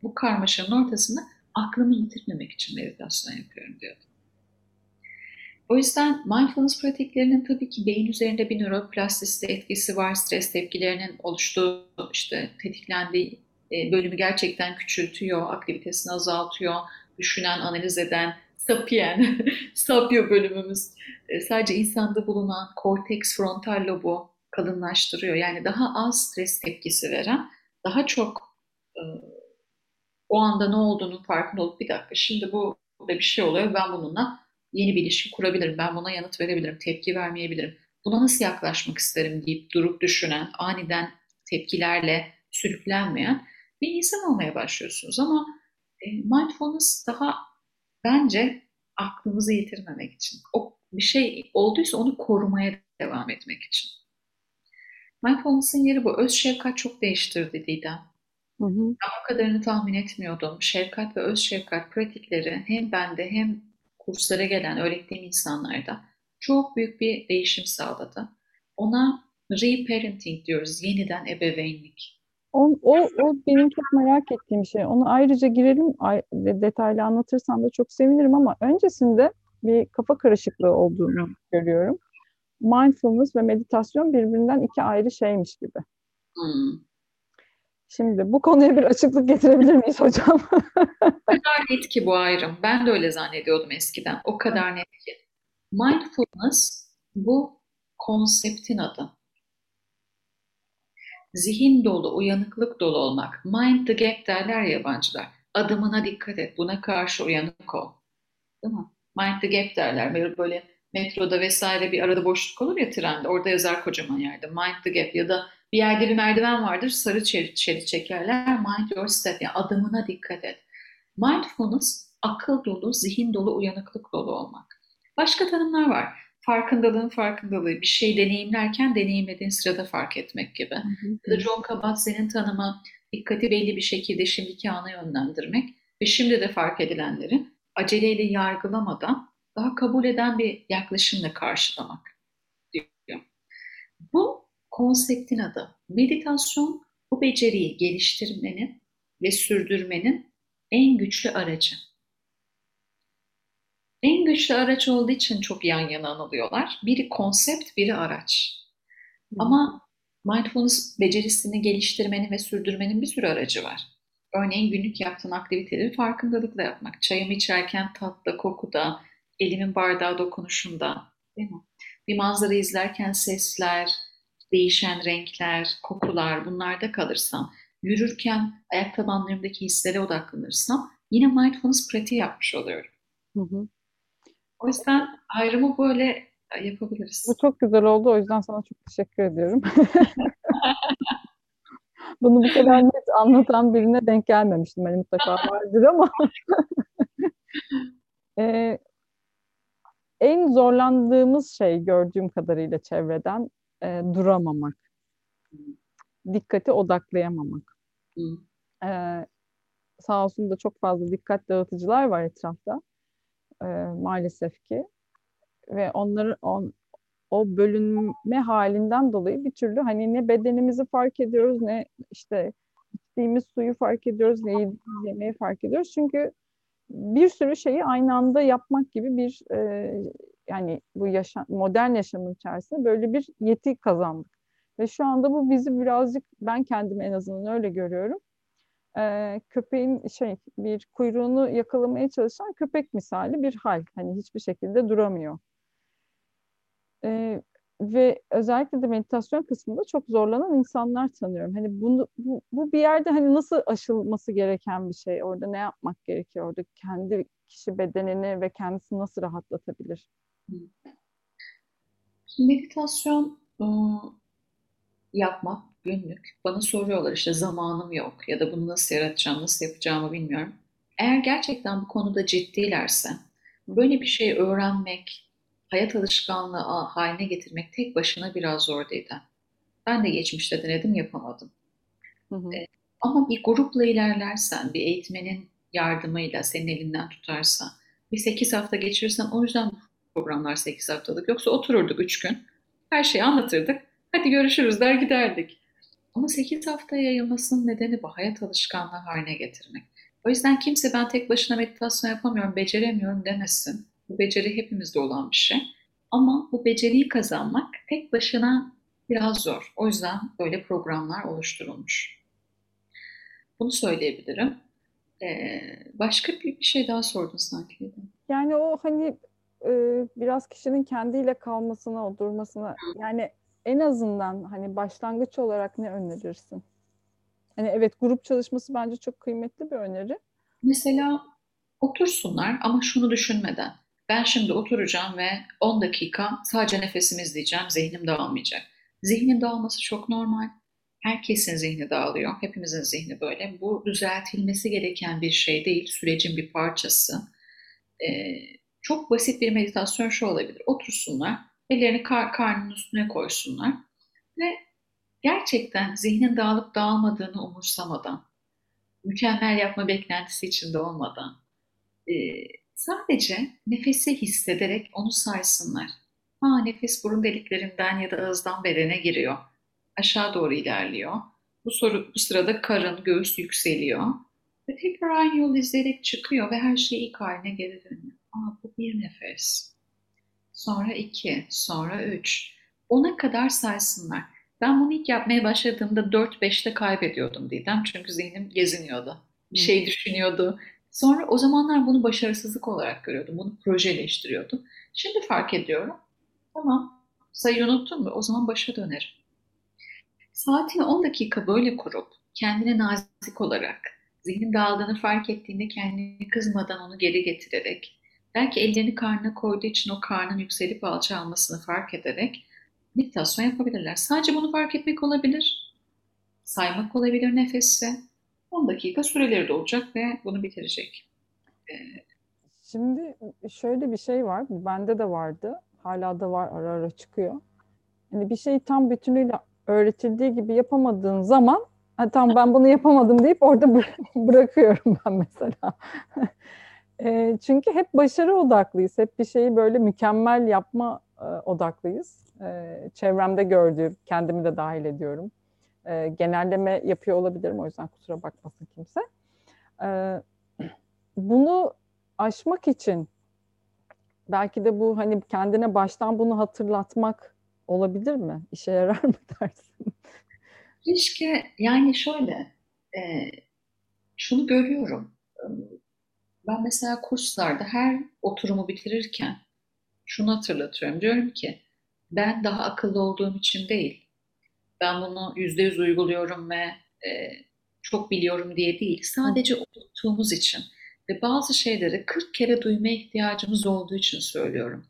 bu karmaşanın ortasında aklımı yitirmemek için meditasyon yapıyorum diyordu. O yüzden mindfulness pratiklerinin tabii ki beyin üzerinde bir nöroplastisite etkisi var. Stres tepkilerinin oluştuğu, işte tetiklendiği bölümü gerçekten küçültüyor, aktivitesini azaltıyor, düşünen, analiz eden, sapiyen, sapyo bölümümüz e, sadece insanda bulunan korteks frontal lobu kalınlaştırıyor. Yani daha az stres tepkisi veren, daha çok e, o anda ne olduğunu farkında olup bir dakika şimdi bu da bir şey oluyor ben bununla yeni bir ilişki kurabilirim. Ben buna yanıt verebilirim, tepki vermeyebilirim. Buna nasıl yaklaşmak isterim deyip durup düşünen, aniden tepkilerle sürüklenmeyen bir insan olmaya başlıyorsunuz. Ama e, mindfulness daha bence aklımızı yitirmemek için. O bir şey olduysa onu korumaya devam etmek için. Mindfulness'ın yeri bu. Öz şefkat çok değiştirdi Didem. Hı hı. Ben o kadarını tahmin etmiyordum. Şefkat ve öz şefkat pratikleri hem bende hem kurslara gelen, öğrettiğim insanlarda çok büyük bir değişim sağladı. Ona reparenting diyoruz, yeniden ebeveynlik. O, o, o benim çok merak ettiğim şey. Onu ayrıca girelim, detaylı anlatırsan da çok sevinirim ama öncesinde bir kafa karışıklığı olduğunu görüyorum. Mindfulness ve meditasyon birbirinden iki ayrı şeymiş gibi. Hmm. Şimdi bu konuya bir açıklık getirebilir miyiz hocam? o kadar net ki bu ayrım. Ben de öyle zannediyordum eskiden. O kadar net ki. Mindfulness bu konseptin adı. Zihin dolu, uyanıklık dolu olmak. Mind the gap derler yabancılar. Adımına dikkat et, buna karşı uyanık ol. Değil mi? Mind the gap derler. Böyle, böyle metroda vesaire bir arada boşluk olur ya trende. Orada yazar kocaman yerde. Mind the gap ya da bir yerde bir merdiven vardır, sarı şerit, şerit çekerler. Mind your step, yani adımına dikkat et. Mindfulness, akıl dolu, zihin dolu, uyanıklık dolu olmak. Başka tanımlar var. Farkındalığın farkındalığı, bir şey deneyimlerken deneyimlediğin sırada fark etmek gibi. Ya da John Kabat-Zinn'in tanımı, dikkati belli bir şekilde şimdiki ana yönlendirmek ve şimdi de fark edilenleri aceleyle yargılamadan daha kabul eden bir yaklaşımla karşılamak diyor. Bu konseptin adı. Meditasyon bu beceriyi geliştirmenin ve sürdürmenin en güçlü aracı. En güçlü araç olduğu için çok yan yana anılıyorlar. Biri konsept, biri araç. Ama mindfulness becerisini geliştirmenin ve sürdürmenin bir sürü aracı var. Örneğin günlük yaptığın aktiviteleri farkındalıkla yapmak. Çayımı içerken tatlı, kokuda, elimin bardağa dokunuşunda, değil mi? Bir manzara izlerken sesler, değişen renkler, kokular bunlarda kalırsam, yürürken ayak tabanlarımdaki hislere odaklanırsam yine mindfulness pratiği yapmış oluyorum. Hı hı. O yüzden ayrımı böyle yapabiliriz. Bu çok güzel oldu. O yüzden sana çok teşekkür ediyorum. Bunu bu kadar net anlatan birine denk gelmemiştim. Hani mutlaka vardır ama. ee, en zorlandığımız şey gördüğüm kadarıyla çevreden e, duramamak. Dikkati odaklayamamak. E, sağ olsun da çok fazla dikkat dağıtıcılar var etrafta. E, maalesef ki. Ve onları on, o bölünme halinden dolayı bir türlü hani ne bedenimizi fark ediyoruz ne işte içtiğimiz suyu fark ediyoruz ne yemeği fark ediyoruz. Çünkü bir sürü şeyi aynı anda yapmak gibi bir e, yani bu yaşam, modern yaşamın içerisinde böyle bir yeti kazandık. Ve şu anda bu bizi birazcık ben kendimi en azından öyle görüyorum. Ee, köpeğin şey bir kuyruğunu yakalamaya çalışan köpek misali bir hal. Hani hiçbir şekilde duramıyor. Ee, ve özellikle de meditasyon kısmında çok zorlanan insanlar tanıyorum. Hani bunu bu, bu bir yerde hani nasıl aşılması gereken bir şey? Orada ne yapmak gerekiyor? Orada kendi kişi bedenini ve kendisini nasıl rahatlatabilir? Meditasyon ıı, yapmak günlük. Bana soruyorlar işte zamanım yok ya da bunu nasıl yaratacağım, nasıl yapacağımı bilmiyorum. Eğer gerçekten bu konuda ciddilerse böyle bir şey öğrenmek, hayat alışkanlığı haline getirmek tek başına biraz zor değil. Ben de geçmişte denedim yapamadım. Hı hı. E, ama bir grupla ilerlersen, bir eğitmenin yardımıyla senin elinden tutarsa, bir 8 hafta geçirirsen o yüzden programlar 8 haftalık. Yoksa otururduk 3 gün, her şeyi anlatırdık, hadi görüşürüz der giderdik. Ama 8 hafta yayılmasının nedeni bu hayat alışkanlığı haline getirmek. O yüzden kimse ben tek başına meditasyon yapamıyorum, beceremiyorum demesin. Bu beceri hepimizde olan bir şey. Ama bu beceriyi kazanmak tek başına biraz zor. O yüzden böyle programlar oluşturulmuş. Bunu söyleyebilirim. Ee, başka bir, şey daha sordun sanki. Yani o hani e, biraz kişinin kendiyle kalmasına, durmasına yani en azından hani başlangıç olarak ne önerirsin? Hani evet grup çalışması bence çok kıymetli bir öneri. Mesela otursunlar ama şunu düşünmeden. Ben şimdi oturacağım ve 10 dakika sadece nefesimi izleyeceğim, zihnim dağılmayacak. Zihnin dağılması çok normal. Herkesin zihni dağılıyor, hepimizin zihni böyle. Bu düzeltilmesi gereken bir şey değil, sürecin bir parçası. Ee, çok basit bir meditasyon şu olabilir. Otursunlar, ellerini kar karnının üstüne koysunlar ve gerçekten zihnin dağılıp dağılmadığını umursamadan, mükemmel yapma beklentisi içinde olmadan, e, Sadece nefesi hissederek onu saysınlar. Ha nefes burun deliklerinden ya da ağızdan bedene giriyor. Aşağı doğru ilerliyor. Bu, soru, bu sırada karın, göğüs yükseliyor. Ve tekrar aynı yol izleyerek çıkıyor ve her şey ilk haline geri dönüyor. Aa, bu bir nefes. Sonra iki, sonra üç. Ona kadar saysınlar. Ben bunu ilk yapmaya başladığımda 4-5'te kaybediyordum Didem. Çünkü zihnim geziniyordu. Bir şey düşünüyordu. Sonra o zamanlar bunu başarısızlık olarak görüyordum. Bunu projeleştiriyordum. Şimdi fark ediyorum. Tamam sayıyı unuttun mu? O zaman başa dönerim. Saatini 10 dakika böyle kurup kendine nazik olarak zihnin dağıldığını fark ettiğinde kendini kızmadan onu geri getirerek belki ellerini karnına koyduğu için o karnın yükselip alçalmasını fark ederek meditasyon yapabilirler. Sadece bunu fark etmek olabilir. Saymak olabilir nefesi 10 dakika süreleri de olacak ve bunu bitirecek. Ee, Şimdi şöyle bir şey var, bende de vardı, hala da var, ara ara çıkıyor. Hani bir şeyi tam bütünüyle öğretildiği gibi yapamadığın zaman, tamam ben bunu yapamadım deyip orada bırakıyorum ben mesela. e, çünkü hep başarı odaklıyız, hep bir şeyi böyle mükemmel yapma e, odaklıyız. E, çevremde gördüğüm, kendimi de dahil ediyorum e, genelleme yapıyor olabilirim o yüzden kusura bakmasın kimse. E, bunu aşmak için belki de bu hani kendine baştan bunu hatırlatmak olabilir mi? İşe yarar mı dersin? Keşke yani şöyle e, şunu görüyorum. Ben mesela kurslarda her oturumu bitirirken şunu hatırlatıyorum. Diyorum ki ben daha akıllı olduğum için değil, ben bunu yüzde yüz uyguluyorum ve e, çok biliyorum diye değil. Sadece oturttuğumuz için ve bazı şeyleri 40 kere duymaya ihtiyacımız olduğu için söylüyorum.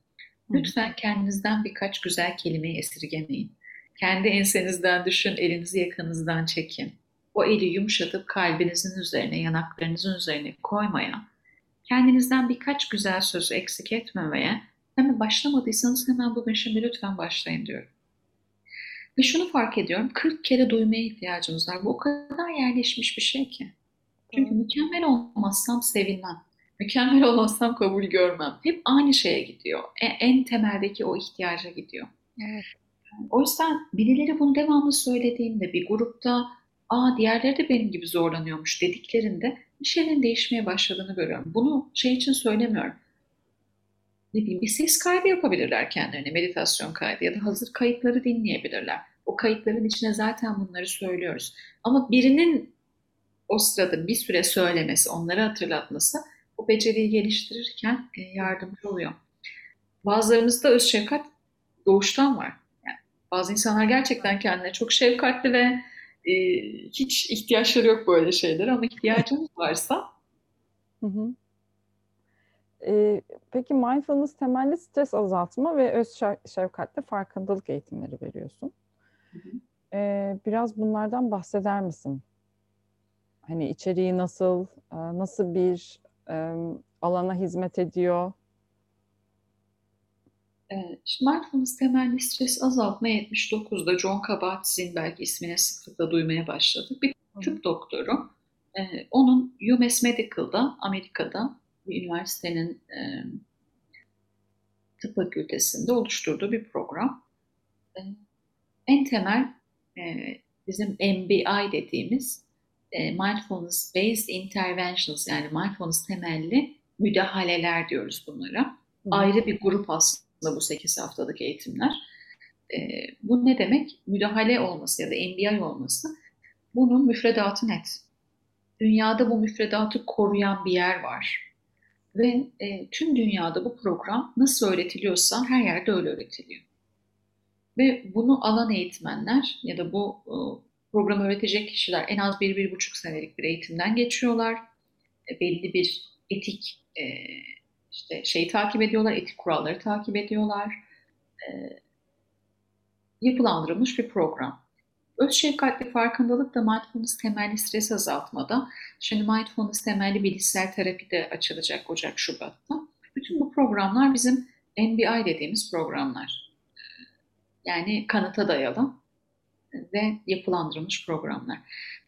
Lütfen kendinizden birkaç güzel kelimeyi esirgemeyin. Kendi ensenizden düşün, elinizi yakanızdan çekin. O eli yumuşatıp kalbinizin üzerine, yanaklarınızın üzerine koymaya, kendinizden birkaç güzel sözü eksik etmemeye, hemen başlamadıysanız hemen bugün şimdi lütfen başlayın diyorum. Ve şunu fark ediyorum, 40 kere duymaya ihtiyacımız var. Bu o kadar yerleşmiş bir şey ki. Çünkü mükemmel olmazsam sevilmem. Mükemmel olmazsam kabul görmem. Hep aynı şeye gidiyor. En, en temeldeki o ihtiyaca gidiyor. Evet. O yüzden birileri bunu devamlı söylediğinde bir grupta aa diğerleri de benim gibi zorlanıyormuş dediklerinde bir şeylerin değişmeye başladığını görüyorum. Bunu şey için söylemiyorum ne bileyim bir ses kaydı yapabilirler kendilerine, meditasyon kaydı ya da hazır kayıtları dinleyebilirler. O kayıtların içine zaten bunları söylüyoruz. Ama birinin o sırada bir süre söylemesi, onları hatırlatması o beceriyi geliştirirken e, yardımcı oluyor. Bazılarımızda öz şefkat doğuştan var. Bazı insanlar gerçekten kendine çok şefkatli ve e, hiç ihtiyaçları yok böyle şeylere ama ihtiyacınız varsa. Hı hı. E, peki mindfulness temelli stres azaltma ve öz şefkatle farkındalık eğitimleri veriyorsun. Hı hı. E, biraz bunlardan bahseder misin? Hani içeriği nasıl, nasıl bir alana hizmet ediyor? Şimdi mindfulness temelli stres azaltma 79'da John Kabat-Zinn belki ismine sıklıkla duymaya başladık. Bir tıp doktoru. Onun UMass Medical'da Amerika'da bir üniversitenin tıp fakültesinde oluşturduğu bir program. En temel bizim MBI dediğimiz mindfulness based interventions yani mindfulness temelli müdahaleler diyoruz bunlara. Hı. Ayrı bir grup aslında bu 8 haftalık eğitimler. bu ne demek? Müdahale olması ya da MBI olması. Bunun müfredatı net. Dünyada bu müfredatı koruyan bir yer var. Ve e, tüm dünyada bu program nasıl öğretiliyorsa her yerde öyle öğretiliyor. Ve bunu alan eğitmenler ya da bu e, programı öğretecek kişiler en az bir, bir buçuk senelik bir eğitimden geçiyorlar. E, belli bir etik e, işte şeyi takip ediyorlar, etik kuralları takip ediyorlar. E, yapılandırılmış bir program. Öz şefkatli farkındalık da mindfulness temelli stres azaltmada. Şimdi mindfulness temelli bilişsel terapi de açılacak Ocak-Şubat'ta. Bütün bu programlar bizim MBI dediğimiz programlar. Yani kanıta dayalı ve yapılandırılmış programlar.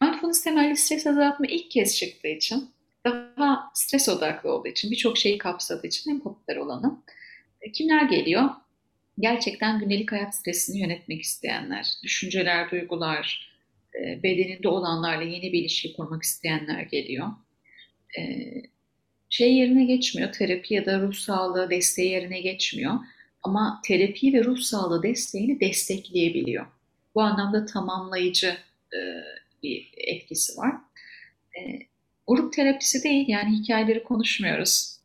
Mindfulness temelli stres azaltma ilk kez çıktığı için daha stres odaklı olduğu için birçok şeyi kapsadığı için en popüler olanı. E, kimler geliyor? Gerçekten gündelik hayat stresini yönetmek isteyenler, düşünceler, duygular, e, bedeninde olanlarla yeni bir ilişki kurmak isteyenler geliyor. E, şey yerine geçmiyor, terapi ya da ruh sağlığı desteği yerine geçmiyor. Ama terapi ve ruh sağlığı desteğini destekleyebiliyor. Bu anlamda tamamlayıcı bir etkisi var. Grup terapisi değil yani hikayeleri konuşmuyoruz.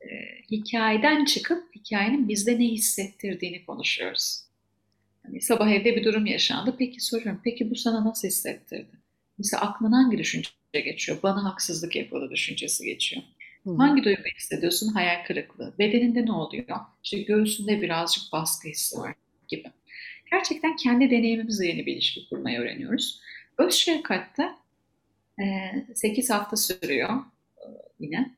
E, hikayeden çıkıp hikayenin bizde ne hissettirdiğini konuşuyoruz. Yani sabah evde bir durum yaşandı. Peki soruyorum, peki bu sana nasıl hissettirdi? Mesela aklına hangi düşünce geçiyor? Bana haksızlık yapıldı düşüncesi geçiyor. Hı. Hangi duygu hissediyorsun? Hayal kırıklığı. Bedeninde ne oluyor? İşte göğsünde birazcık baskı hissi var gibi gerçekten kendi deneyimimizle yeni bir ilişki kurmayı öğreniyoruz. Öz şefkatte 8 hafta sürüyor e, yine.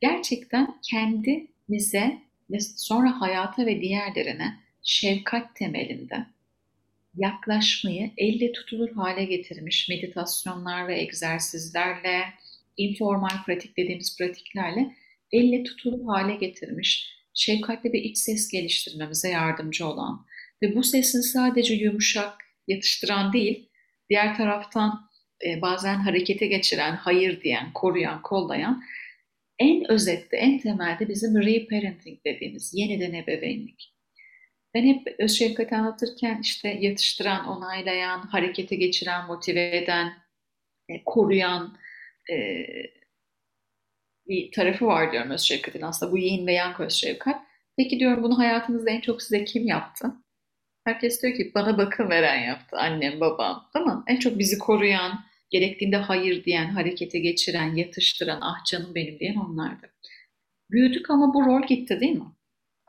Gerçekten kendimize ve sonra hayata ve diğerlerine şefkat temelinde yaklaşmayı elle tutulur hale getirmiş meditasyonlar ve egzersizlerle, informal pratik dediğimiz pratiklerle elle tutulur hale getirmiş, şefkatli bir iç ses geliştirmemize yardımcı olan, ve bu sesin sadece yumuşak, yatıştıran değil, diğer taraftan e, bazen harekete geçiren, hayır diyen, koruyan, kollayan en özette, en temelde bizim reparenting dediğimiz yeniden ebeveynlik. Ben hep öz şefkati anlatırken işte yatıştıran, onaylayan, harekete geçiren, motive eden, e, koruyan e, bir tarafı var diyorum öz şefkatin. Aslında bu yin ve yang öz şefkat. Peki diyorum bunu hayatınızda en çok size kim yaptı? Herkes diyor ki bana bakım veren yaptı. Annem, babam. Tamam. En çok bizi koruyan, gerektiğinde hayır diyen, harekete geçiren, yatıştıran, ah canım benim diyen onlardı. Büyüdük ama bu rol gitti değil mi?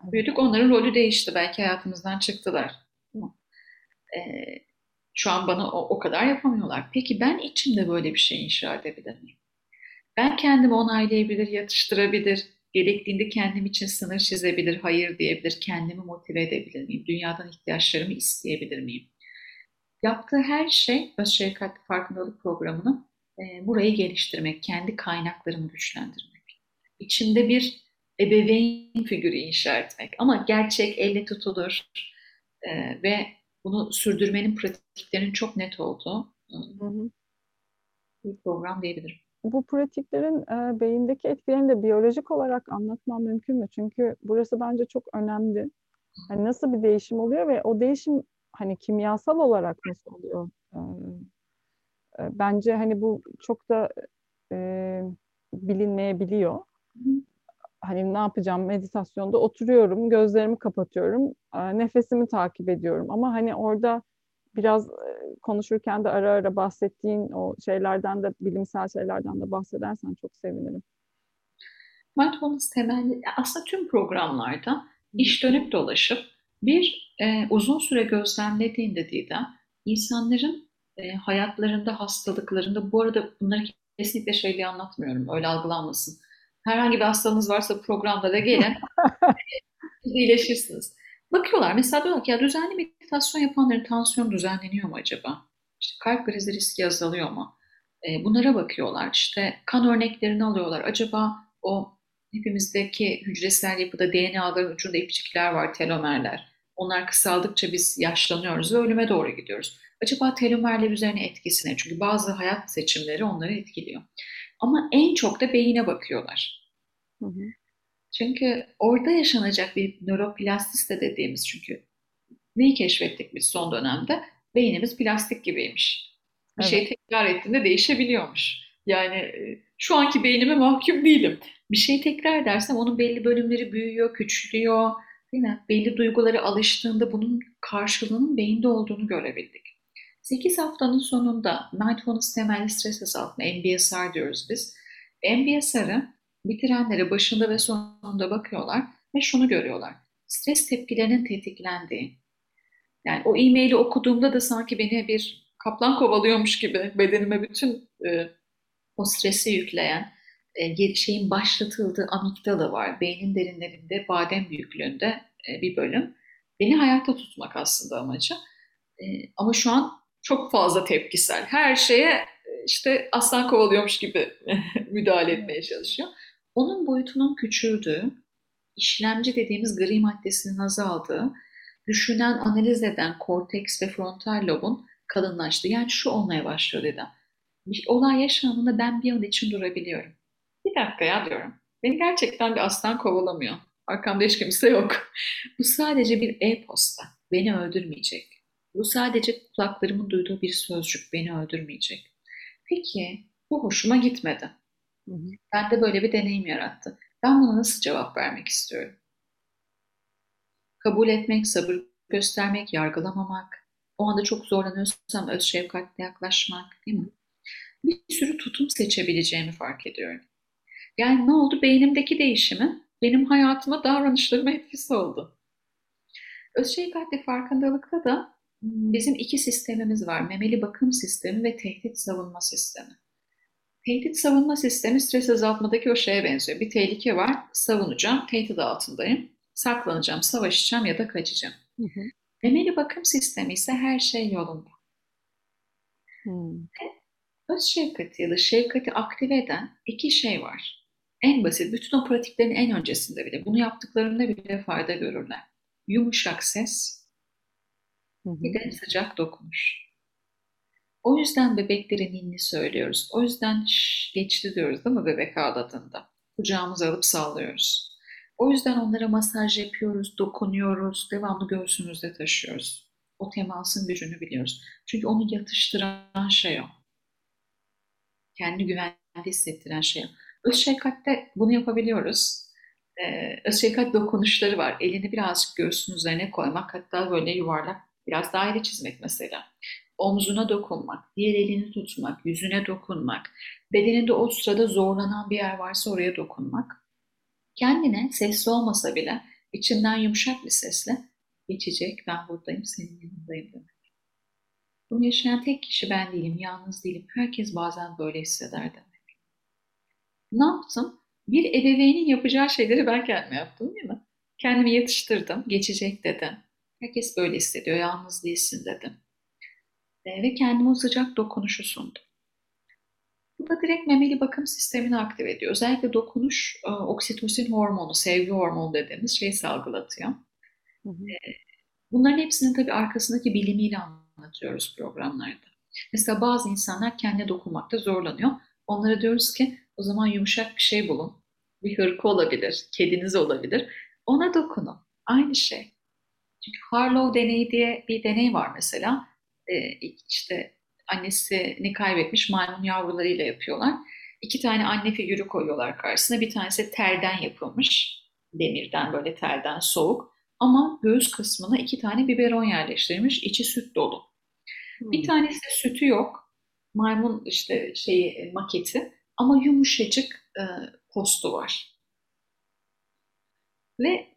Büyüdük onların rolü değişti. Belki hayatımızdan çıktılar. Ee, şu an bana o, o kadar yapamıyorlar. Peki ben içimde böyle bir şey inşa edebilir miyim? Ben kendimi onaylayabilir, yatıştırabilir, Gerektiğinde kendim için sınır çizebilir, hayır diyebilir, kendimi motive edebilir miyim? Dünyadan ihtiyaçlarımı isteyebilir miyim? Yaptığı her şey öz şefkatli farkındalık programını e, burayı geliştirmek, kendi kaynaklarımı güçlendirmek. İçinde bir ebeveyn figürü inşa etmek. Ama gerçek elle tutulur e, ve bunu sürdürmenin pratiklerinin çok net olduğu e, bir program diyebilirim bu pratiklerin e, beyindeki etkilerini de biyolojik olarak anlatmam mümkün mü? Çünkü burası bence çok önemli. Hani nasıl bir değişim oluyor ve o değişim hani kimyasal olarak nasıl oluyor? Bence hani bu çok da e, bilinmeyebiliyor. hani ne yapacağım meditasyonda oturuyorum, gözlerimi kapatıyorum, nefesimi takip ediyorum. Ama hani orada biraz konuşurken de ara ara bahsettiğin o şeylerden de bilimsel şeylerden de bahsedersen çok sevinirim. Mindfulness temelli aslında tüm programlarda iş dönüp dolaşıp bir e, uzun süre gözlemlediğinde Didem insanların e, hayatlarında hastalıklarında bu arada bunları kesinlikle şey diye anlatmıyorum öyle algılanmasın. Herhangi bir hastalığınız varsa programda da gelin iyileşirsiniz. Bakıyorlar mesela diyorlar ki ya düzenli meditasyon yapanların tansiyon düzenleniyor mu acaba? İşte kalp krizi riski azalıyor mu? E, bunlara bakıyorlar. İşte kan örneklerini alıyorlar. Acaba o hepimizdeki hücresel yapıda DNA'ların ucunda ipçikler var, telomerler. Onlar kısaldıkça biz yaşlanıyoruz ve ölüme doğru gidiyoruz. Acaba telomerler üzerine etkisi ne? Çünkü bazı hayat seçimleri onları etkiliyor. Ama en çok da beyine bakıyorlar. Hı hı. Çünkü orada yaşanacak bir nöroplastisite dediğimiz çünkü neyi keşfettik biz son dönemde? Beynimiz plastik gibiymiş. Bir şey evet. şey tekrar ettiğinde değişebiliyormuş. Yani e, şu anki beynime mahkum değilim. Bir şey tekrar edersem onun belli bölümleri büyüyor, küçülüyor. Mi? Belli duyguları alıştığında bunun karşılığının beyinde olduğunu görebildik. 8 haftanın sonunda Mindfulness temelli stres azaltma, MBSR diyoruz biz. MBSR'ı bitirenlere başında ve sonunda bakıyorlar ve şunu görüyorlar. Stres tepkilerinin tetiklendiği. Yani o e-maili okuduğumda da sanki beni bir kaplan kovalıyormuş gibi bedenime bütün e, o stresi yükleyen şeyin başlatıldığı amigdala var. Beynin derinlerinde badem büyüklüğünde e, bir bölüm. Beni hayatta tutmak aslında amacı. E, ama şu an çok fazla tepkisel. Her şeye e, işte aslan kovalıyormuş gibi müdahale etmeye çalışıyor. Onun boyutunun küçüldüğü, işlemci dediğimiz gri maddesinin azaldığı, düşünen, analiz eden korteks ve frontal lobun kalınlaştığı. Yani şu olmaya başlıyor dedim. Bir olay yaşandığında ben bir an için durabiliyorum. Bir dakika ya diyorum. Beni gerçekten bir aslan kovalamıyor. Arkamda hiç kimse yok. Bu sadece bir e-posta. Beni öldürmeyecek. Bu sadece kulaklarımın duyduğu bir sözcük. Beni öldürmeyecek. Peki bu hoşuma gitmedi. Hı hı. Ben de böyle bir deneyim yarattı. Ben buna nasıl cevap vermek istiyorum? Kabul etmek, sabır göstermek, yargılamamak, o anda çok zorlanıyorsam öz şefkatle yaklaşmak değil mi? Bir sürü tutum seçebileceğimi fark ediyorum. Yani ne oldu? Beynimdeki değişimi benim hayatıma, davranışlarıma etkisi oldu. Öz şefkatle farkındalıkta da bizim iki sistemimiz var. Memeli bakım sistemi ve tehdit savunma sistemi. Tehdit savunma sistemi stres azaltmadaki o şeye benziyor. Bir tehlike var, savunacağım, tehdit altındayım. Saklanacağım, savaşacağım ya da kaçacağım. Hı hı. Memeli bakım sistemi ise her şey yolunda. Hmm. Öz şefkati ya da şefkati aktive eden iki şey var. En basit, bütün o pratiklerin en öncesinde bile, bunu yaptıklarında bile fayda görürler. Yumuşak ses, bir de sıcak dokunuş. O yüzden bebeklerin ninni söylüyoruz. O yüzden şş, geçti diyoruz değil mi bebek ağladığında? Kucağımıza alıp sallıyoruz. O yüzden onlara masaj yapıyoruz, dokunuyoruz, devamlı göğsümüzde taşıyoruz. O temasın gücünü biliyoruz. Çünkü onu yatıştıran şey o. Kendi güvende hissettiren şey o. Öz şefkatte bunu yapabiliyoruz. Ee, öz şefkat dokunuşları var. Elini birazcık göğsünün üzerine koymak, hatta böyle yuvarlak biraz daire çizmek mesela omzuna dokunmak, diğer elini tutmak, yüzüne dokunmak, bedeninde o sırada zorlanan bir yer varsa oraya dokunmak. Kendine sesli olmasa bile içinden yumuşak bir sesle geçecek, ben buradayım, senin yanındayım demek. Bunu yaşayan tek kişi ben değilim, yalnız değilim. Herkes bazen böyle hisseder demek. Ne yaptım? Bir ebeveynin yapacağı şeyleri ben kendime yaptım değil mi? Kendimi yatıştırdım, geçecek dedim. Herkes böyle hissediyor, yalnız değilsin dedim ve kendime o sıcak dokunuşu sundum. Bu da direkt memeli bakım sistemini aktive ediyor. Özellikle dokunuş e, oksitosin hormonu, sevgi hormonu dediğimiz şeyi salgılatıyor. Hı hı. E, bunların hepsinin tabii arkasındaki bilimiyle anlatıyoruz programlarda. Mesela bazı insanlar kendine dokunmakta zorlanıyor. Onlara diyoruz ki o zaman yumuşak bir şey bulun. Bir hırka olabilir, kediniz olabilir. Ona dokunun. Aynı şey. Çünkü Harlow deneyi diye bir deney var mesela e, işte annesini kaybetmiş maymun yavrularıyla yapıyorlar. iki tane anne figürü koyuyorlar karşısına. Bir tanesi telden yapılmış. Demirden böyle telden soğuk. Ama göğüs kısmına iki tane biberon yerleştirilmiş. içi süt dolu. Bir Hmm. tanesi sütü yok. Maymun işte şeyi maketi ama yumuşacık e, postu var. Ve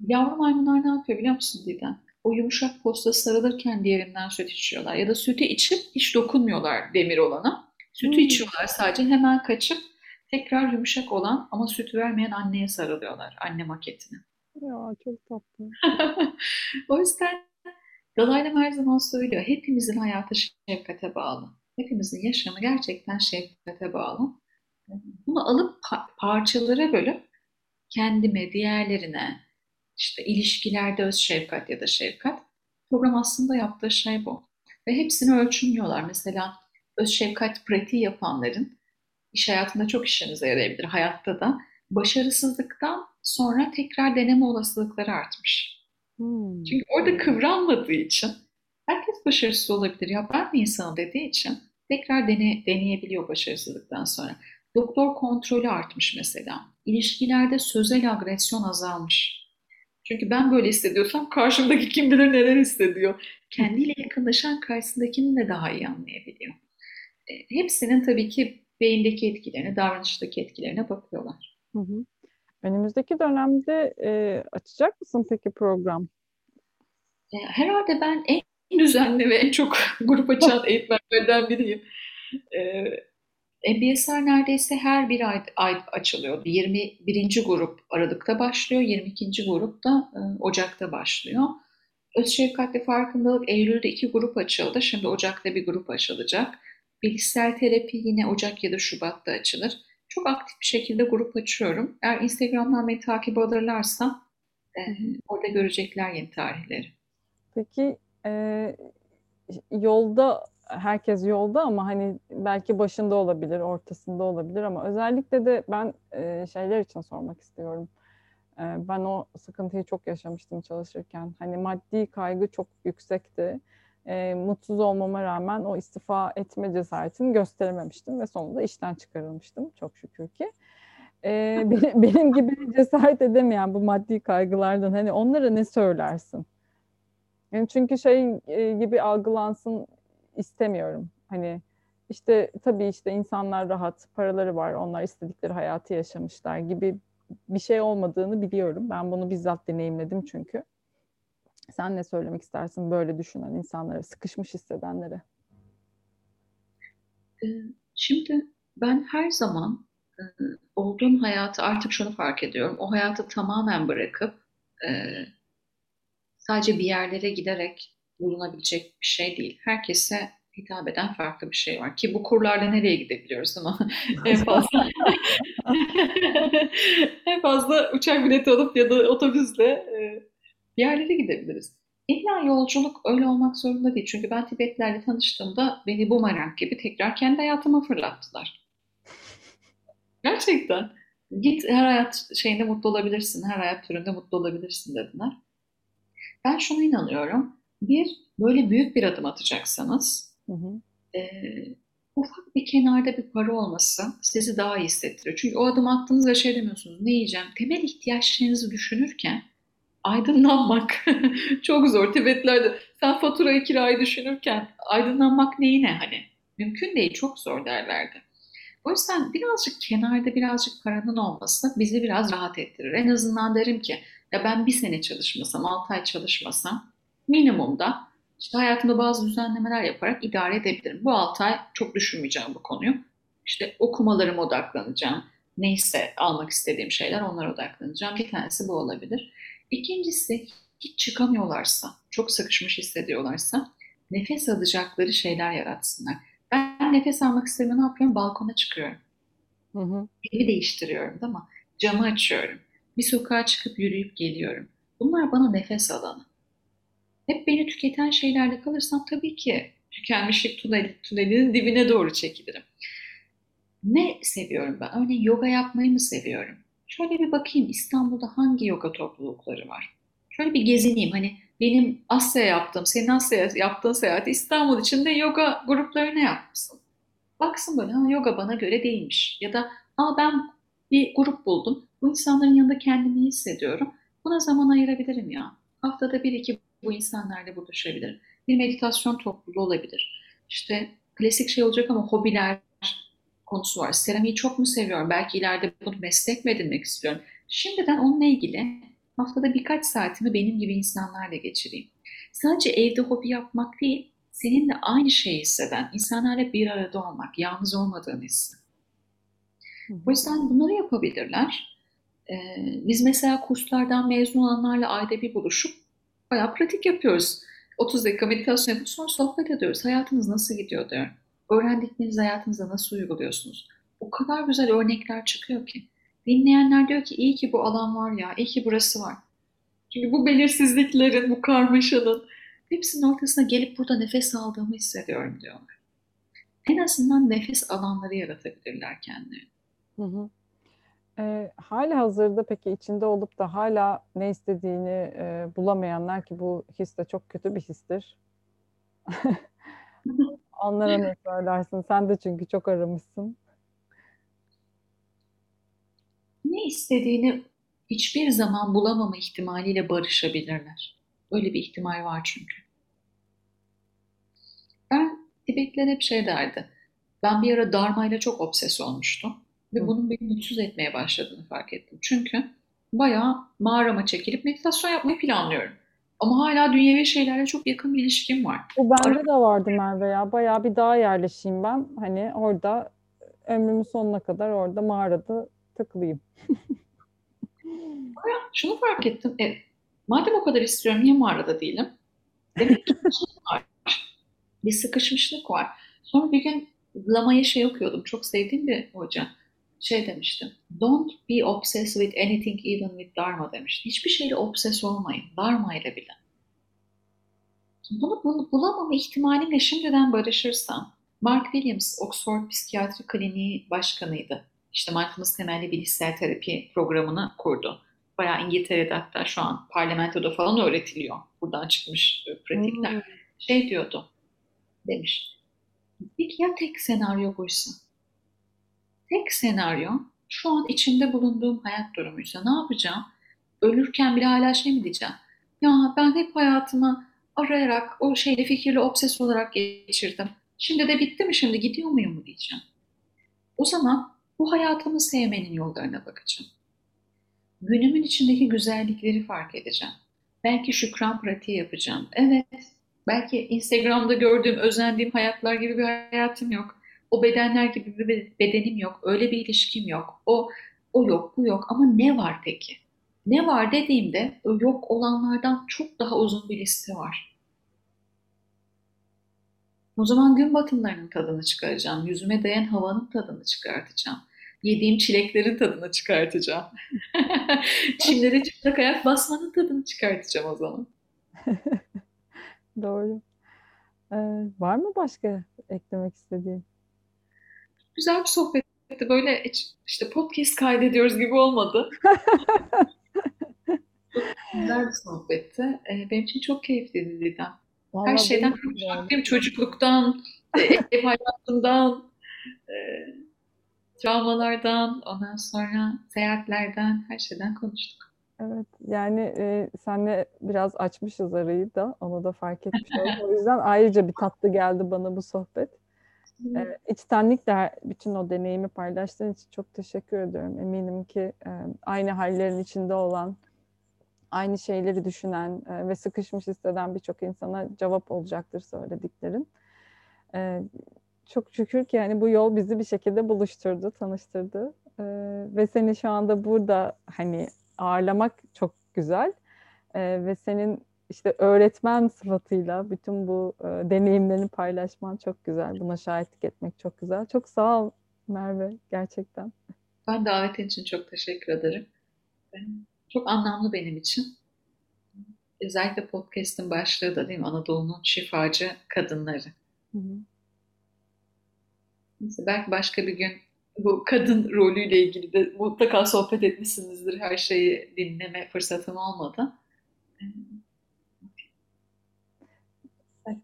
yavru maymunlar ne yapıyor biliyor musun Didem? O yumuşak posta sarılırken diğerinden süt içiyorlar. Ya da sütü içip hiç dokunmuyorlar demir olana. Sütü Hmm. içiyorlar sadece hemen kaçıp tekrar yumuşak olan ama süt vermeyen anneye sarılıyorlar. Anne maketine. Ya çok tatlı. O yüzden Dalai Lama her zaman söylüyor. Hepimizin hayatı şefkate bağlı. Hepimizin yaşamı gerçekten şefkate bağlı. Bunu alıp pa- parçalara bölüp kendime, diğerlerine, işte ilişkilerde öz şefkat ya da şefkat. Program aslında yaptığı şey bu. Ve hepsini ölçümlüyorlar. Mesela öz şefkat pratiği yapanların iş hayatında çok işinize yarayabilir. Hayatta da başarısızlıktan sonra tekrar deneme olasılıkları artmış. Hmm. Çünkü orada kıvranmadığı için herkes başarısız olabilir. Ya ben mi insanım dediği için tekrar dene, deneyebiliyor başarısızlıktan sonra. Doktor kontrolü artmış mesela. İlişkilerde sözel agresyon azalmış. Çünkü ben böyle hissediyorsam karşımdaki kim bilir neler hissediyor. Kendiyle yakınlaşan karşısındakini de daha iyi anlayabiliyor. E, hepsinin tabii ki beyindeki etkilerine, davranıştaki etkilerine bakıyorlar. Hı hı. Önümüzdeki dönemde e, açacak mısın peki program? E, herhalde ben en düzenli ve en çok grup açan eğitmenlerden biriyim. E, MBSR neredeyse her bir ay, ay açılıyor. 21. grup Aralık'ta başlıyor, 22. grup da e, Ocak'ta başlıyor. Öz şefkatli farkındalık Eylül'de iki grup açıldı. Şimdi Ocak'ta bir grup açılacak. Bilişsel terapi yine Ocak ya da Şubat'ta açılır. Çok aktif bir şekilde grup açıyorum. Eğer Instagram'dan beni takip alırlarsa e, orada görecekler yeni tarihleri. Peki e, yolda herkes yolda ama hani belki başında olabilir, ortasında olabilir ama özellikle de ben e, şeyler için sormak istiyorum. E, ben o sıkıntıyı çok yaşamıştım çalışırken. Hani maddi kaygı çok yüksekti. E, mutsuz olmama rağmen o istifa etme cesaretini gösterememiştim ve sonunda işten çıkarılmıştım çok şükür ki. E, benim, benim gibi cesaret edemeyen bu maddi kaygılardan hani onlara ne söylersin? Yani çünkü şey gibi algılansın istemiyorum. Hani işte tabii işte insanlar rahat, paraları var, onlar istedikleri hayatı yaşamışlar gibi bir şey olmadığını biliyorum. Ben bunu bizzat deneyimledim çünkü. Sen ne söylemek istersin böyle düşünen insanlara, sıkışmış hissedenlere? Ee, Şimdi ben her zaman e, olduğum hayatı artık şunu fark ediyorum. O hayatı tamamen bırakıp e, sadece bir yerlere giderek bulunabilecek bir şey değil. Herkese hitap eden farklı bir şey var. Ki bu kurlarla nereye gidebiliyoruz ama en fazla en fazla uçak bileti alıp ya da otobüsle e, bir yerlere gidebiliriz. İlla yolculuk öyle olmak zorunda değil. Çünkü ben Tibetlerle tanıştığımda beni bumerang gibi tekrar kendi hayatıma fırlattılar. Gerçekten. Git her hayat şeyinde mutlu olabilirsin, her hayat türünde mutlu olabilirsin dediler. Ben şuna inanıyorum. Bir, böyle büyük bir adım atacaksanız, Hı hı. e, ufak bir kenarda bir para olması sizi daha iyi hissettiriyor. Çünkü o adım attığınızda şey demiyorsunuz, ne yiyeceğim? Temel ihtiyaçlarınızı düşünürken aydınlanmak çok zor. Tibetlerde sen faturayı kirayı düşünürken aydınlanmak neyine hani? Mümkün değil, çok zor derlerdi. O yüzden birazcık kenarda birazcık paranın olması bizi biraz rahat ettirir. En azından derim ki ya ben bir sene çalışmasam, altı ay çalışmasam minimumda işte hayatımda bazı düzenlemeler yaparak idare edebilirim. Bu altı ay çok düşünmeyeceğim bu konuyu. İşte okumalarıma odaklanacağım. Neyse almak istediğim şeyler onlara odaklanacağım. Bir tanesi bu olabilir. İkincisi hiç çıkamıyorlarsa, çok sıkışmış hissediyorlarsa nefes alacakları şeyler yaratsınlar. Ben nefes almak istediğimde ne yapıyorum? Balkona çıkıyorum. Hı hı. Evi değiştiriyorum değil mi? Camı açıyorum. Bir sokağa çıkıp yürüyüp geliyorum. Bunlar bana nefes alanı. Hep beni tüketen şeylerle kalırsam tabii ki tükenmişlik tüneli, tünelinin dibine doğru çekilirim. Ne seviyorum ben? Örneğin yoga yapmayı mı seviyorum? Şöyle bir bakayım İstanbul'da hangi yoga toplulukları var? Şöyle bir gezineyim. Hani benim Asya'ya yaptığım, senin Asya'ya yaptığın seyahati İstanbul içinde yoga gruplarına yapmışsın. Baksın böyle ha, yoga bana göre değilmiş. Ya da Aa, ben bir grup buldum. Bu insanların yanında kendimi hissediyorum. Buna zaman ayırabilirim ya. Haftada bir iki bu insanlarla buluşabilirim. Bir meditasyon topluluğu olabilir. İşte klasik şey olacak ama hobiler konusu var. Seramiği çok mu seviyorum? Belki ileride bunu meslek mi edinmek istiyorum? Şimdiden onunla ilgili haftada birkaç saatimi benim gibi insanlarla geçireyim. Sadece evde hobi yapmak değil, seninle aynı şeyi hisseden, insanlarla bir arada olmak, yalnız olmadığını hisset. O yüzden bunları yapabilirler. Ee, biz mesela kurslardan mezun olanlarla ayda bir buluşup bayağı pratik yapıyoruz. 30 dakika meditasyon yapıp sonra sohbet ediyoruz. Hayatınız nasıl gidiyor diyor. Öğrendiklerinizi hayatınızda nasıl uyguluyorsunuz? O kadar güzel örnekler çıkıyor ki. Dinleyenler diyor ki iyi ki bu alan var ya, iyi ki burası var. Çünkü bu belirsizliklerin, bu karmaşanın hepsinin ortasına gelip burada nefes aldığımı hissediyorum diyorlar. En azından nefes alanları yaratabilirler kendilerine. Hı hı. E, hala hazırda peki içinde olup da hala ne istediğini e, bulamayanlar ki bu his de çok kötü bir histir. Onlara ne söylersin? Sen de çünkü çok aramışsın. Ne istediğini hiçbir zaman bulamama ihtimaliyle barışabilirler. Öyle bir ihtimal var çünkü. Ben Tibetliler hep şey derdi. Ben bir ara Dharma ile çok obses olmuştum. Ve bunun beni mutsuz etmeye başladığını fark ettim. Çünkü bayağı mağarama çekilip meditasyon yapmayı planlıyorum. Ama hala dünyevi şeylerle çok yakın bir ilişkim var. Bu bende de vardı Merve ya. Bayağı bir dağa yerleşeyim ben. Hani orada ömrümün sonuna kadar orada mağarada takılayım. Şunu fark ettim. E, madem o kadar istiyorum niye mağarada değilim? Demek ki bir şey var. Bir sıkışmışlık var. Sonra bir gün Lama'ya şey okuyordum. Çok sevdiğim bir hoca şey demiştim. Don't be obsessed with anything even with Dharma demişti. Hiçbir şeyle obses olmayın. Dharma ile bile. Bunu bul bulamama ihtimalimle şimdiden barışırsam Mark Williams Oxford Psikiyatri Kliniği başkanıydı. İşte mindfulness temelli bilişsel terapi programını kurdu. Bayağı İngiltere'de hatta şu an parlamentoda falan öğretiliyor. Buradan çıkmış e, pratikler. Hmm. Şey diyordu demiş. Peki ya tek senaryo buysa? Tek senaryo şu an içinde bulunduğum hayat durumuysa ne yapacağım? Ölürken bile hala şey mi diyeceğim? Ya ben hep hayatımı arayarak o şeyle fikirle obses olarak geçirdim. Şimdi de bitti mi şimdi gidiyor muyum mu diyeceğim. O zaman bu hayatımı sevmenin yollarına bakacağım. Günümün içindeki güzellikleri fark edeceğim. Belki şükran pratiği yapacağım. Evet, belki Instagram'da gördüğüm, özendiğim hayatlar gibi bir hayatım yok. O bedenler gibi bir bedenim yok. Öyle bir ilişkim yok. O o yok, bu yok. Ama ne var peki? Ne var dediğimde o yok olanlardan çok daha uzun bir liste var. O zaman gün batımlarının tadını çıkaracağım. Yüzüme değen havanın tadını çıkartacağım. Yediğim çileklerin tadını çıkartacağım. Çimlere çıplak ayak basmanın tadını çıkartacağım o zaman. Doğru. Ee, var mı başka eklemek istediğin? Güzel bir sohbetti. Böyle işte podcast kaydediyoruz gibi olmadı. güzel bir sohbetti. Ee, benim için çok keyifliydi Didem. Vallahi Her şeyden konuşmak Çocukluktan, e, ev hayatından, e, travmalardan, ondan sonra seyahatlerden, her şeyden konuştuk. Evet, yani e, senle biraz açmışız arayı da, onu da fark etmiş oldum. O yüzden ayrıca bir tatlı geldi bana bu sohbet. E, içtenlikle bütün o deneyimi paylaştığın için çok teşekkür ediyorum. Eminim ki aynı hallerin içinde olan, aynı şeyleri düşünen ve sıkışmış hisseden birçok insana cevap olacaktır söylediklerin. Çok şükür ki yani bu yol bizi bir şekilde buluşturdu, tanıştırdı. Ve seni şu anda burada hani ağırlamak çok güzel. Ve senin işte öğretmen sıfatıyla bütün bu e, deneyimlerini paylaşman çok güzel. Buna şahitlik etmek çok güzel. Çok sağ ol Merve gerçekten. Ben davetin için çok teşekkür ederim. Çok anlamlı benim için. Özellikle podcast'ın başlığı da değil mi? Anadolu'nun şifacı kadınları. Hı hı. Neyse, belki başka bir gün bu kadın rolüyle ilgili de mutlaka sohbet etmişsinizdir. Her şeyi dinleme fırsatım olmadı.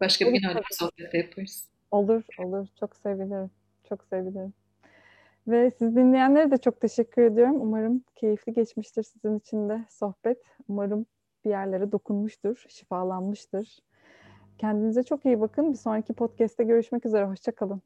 Başka bir gün öyle bir sohbet yaparız. Olur, olur. Çok sevinirim. çok sevinirim. Ve siz dinleyenlere de çok teşekkür ediyorum. Umarım keyifli geçmiştir sizin için de sohbet. Umarım bir yerlere dokunmuştur, şifalanmıştır. Kendinize çok iyi bakın. Bir sonraki podcast'te görüşmek üzere. Hoşçakalın.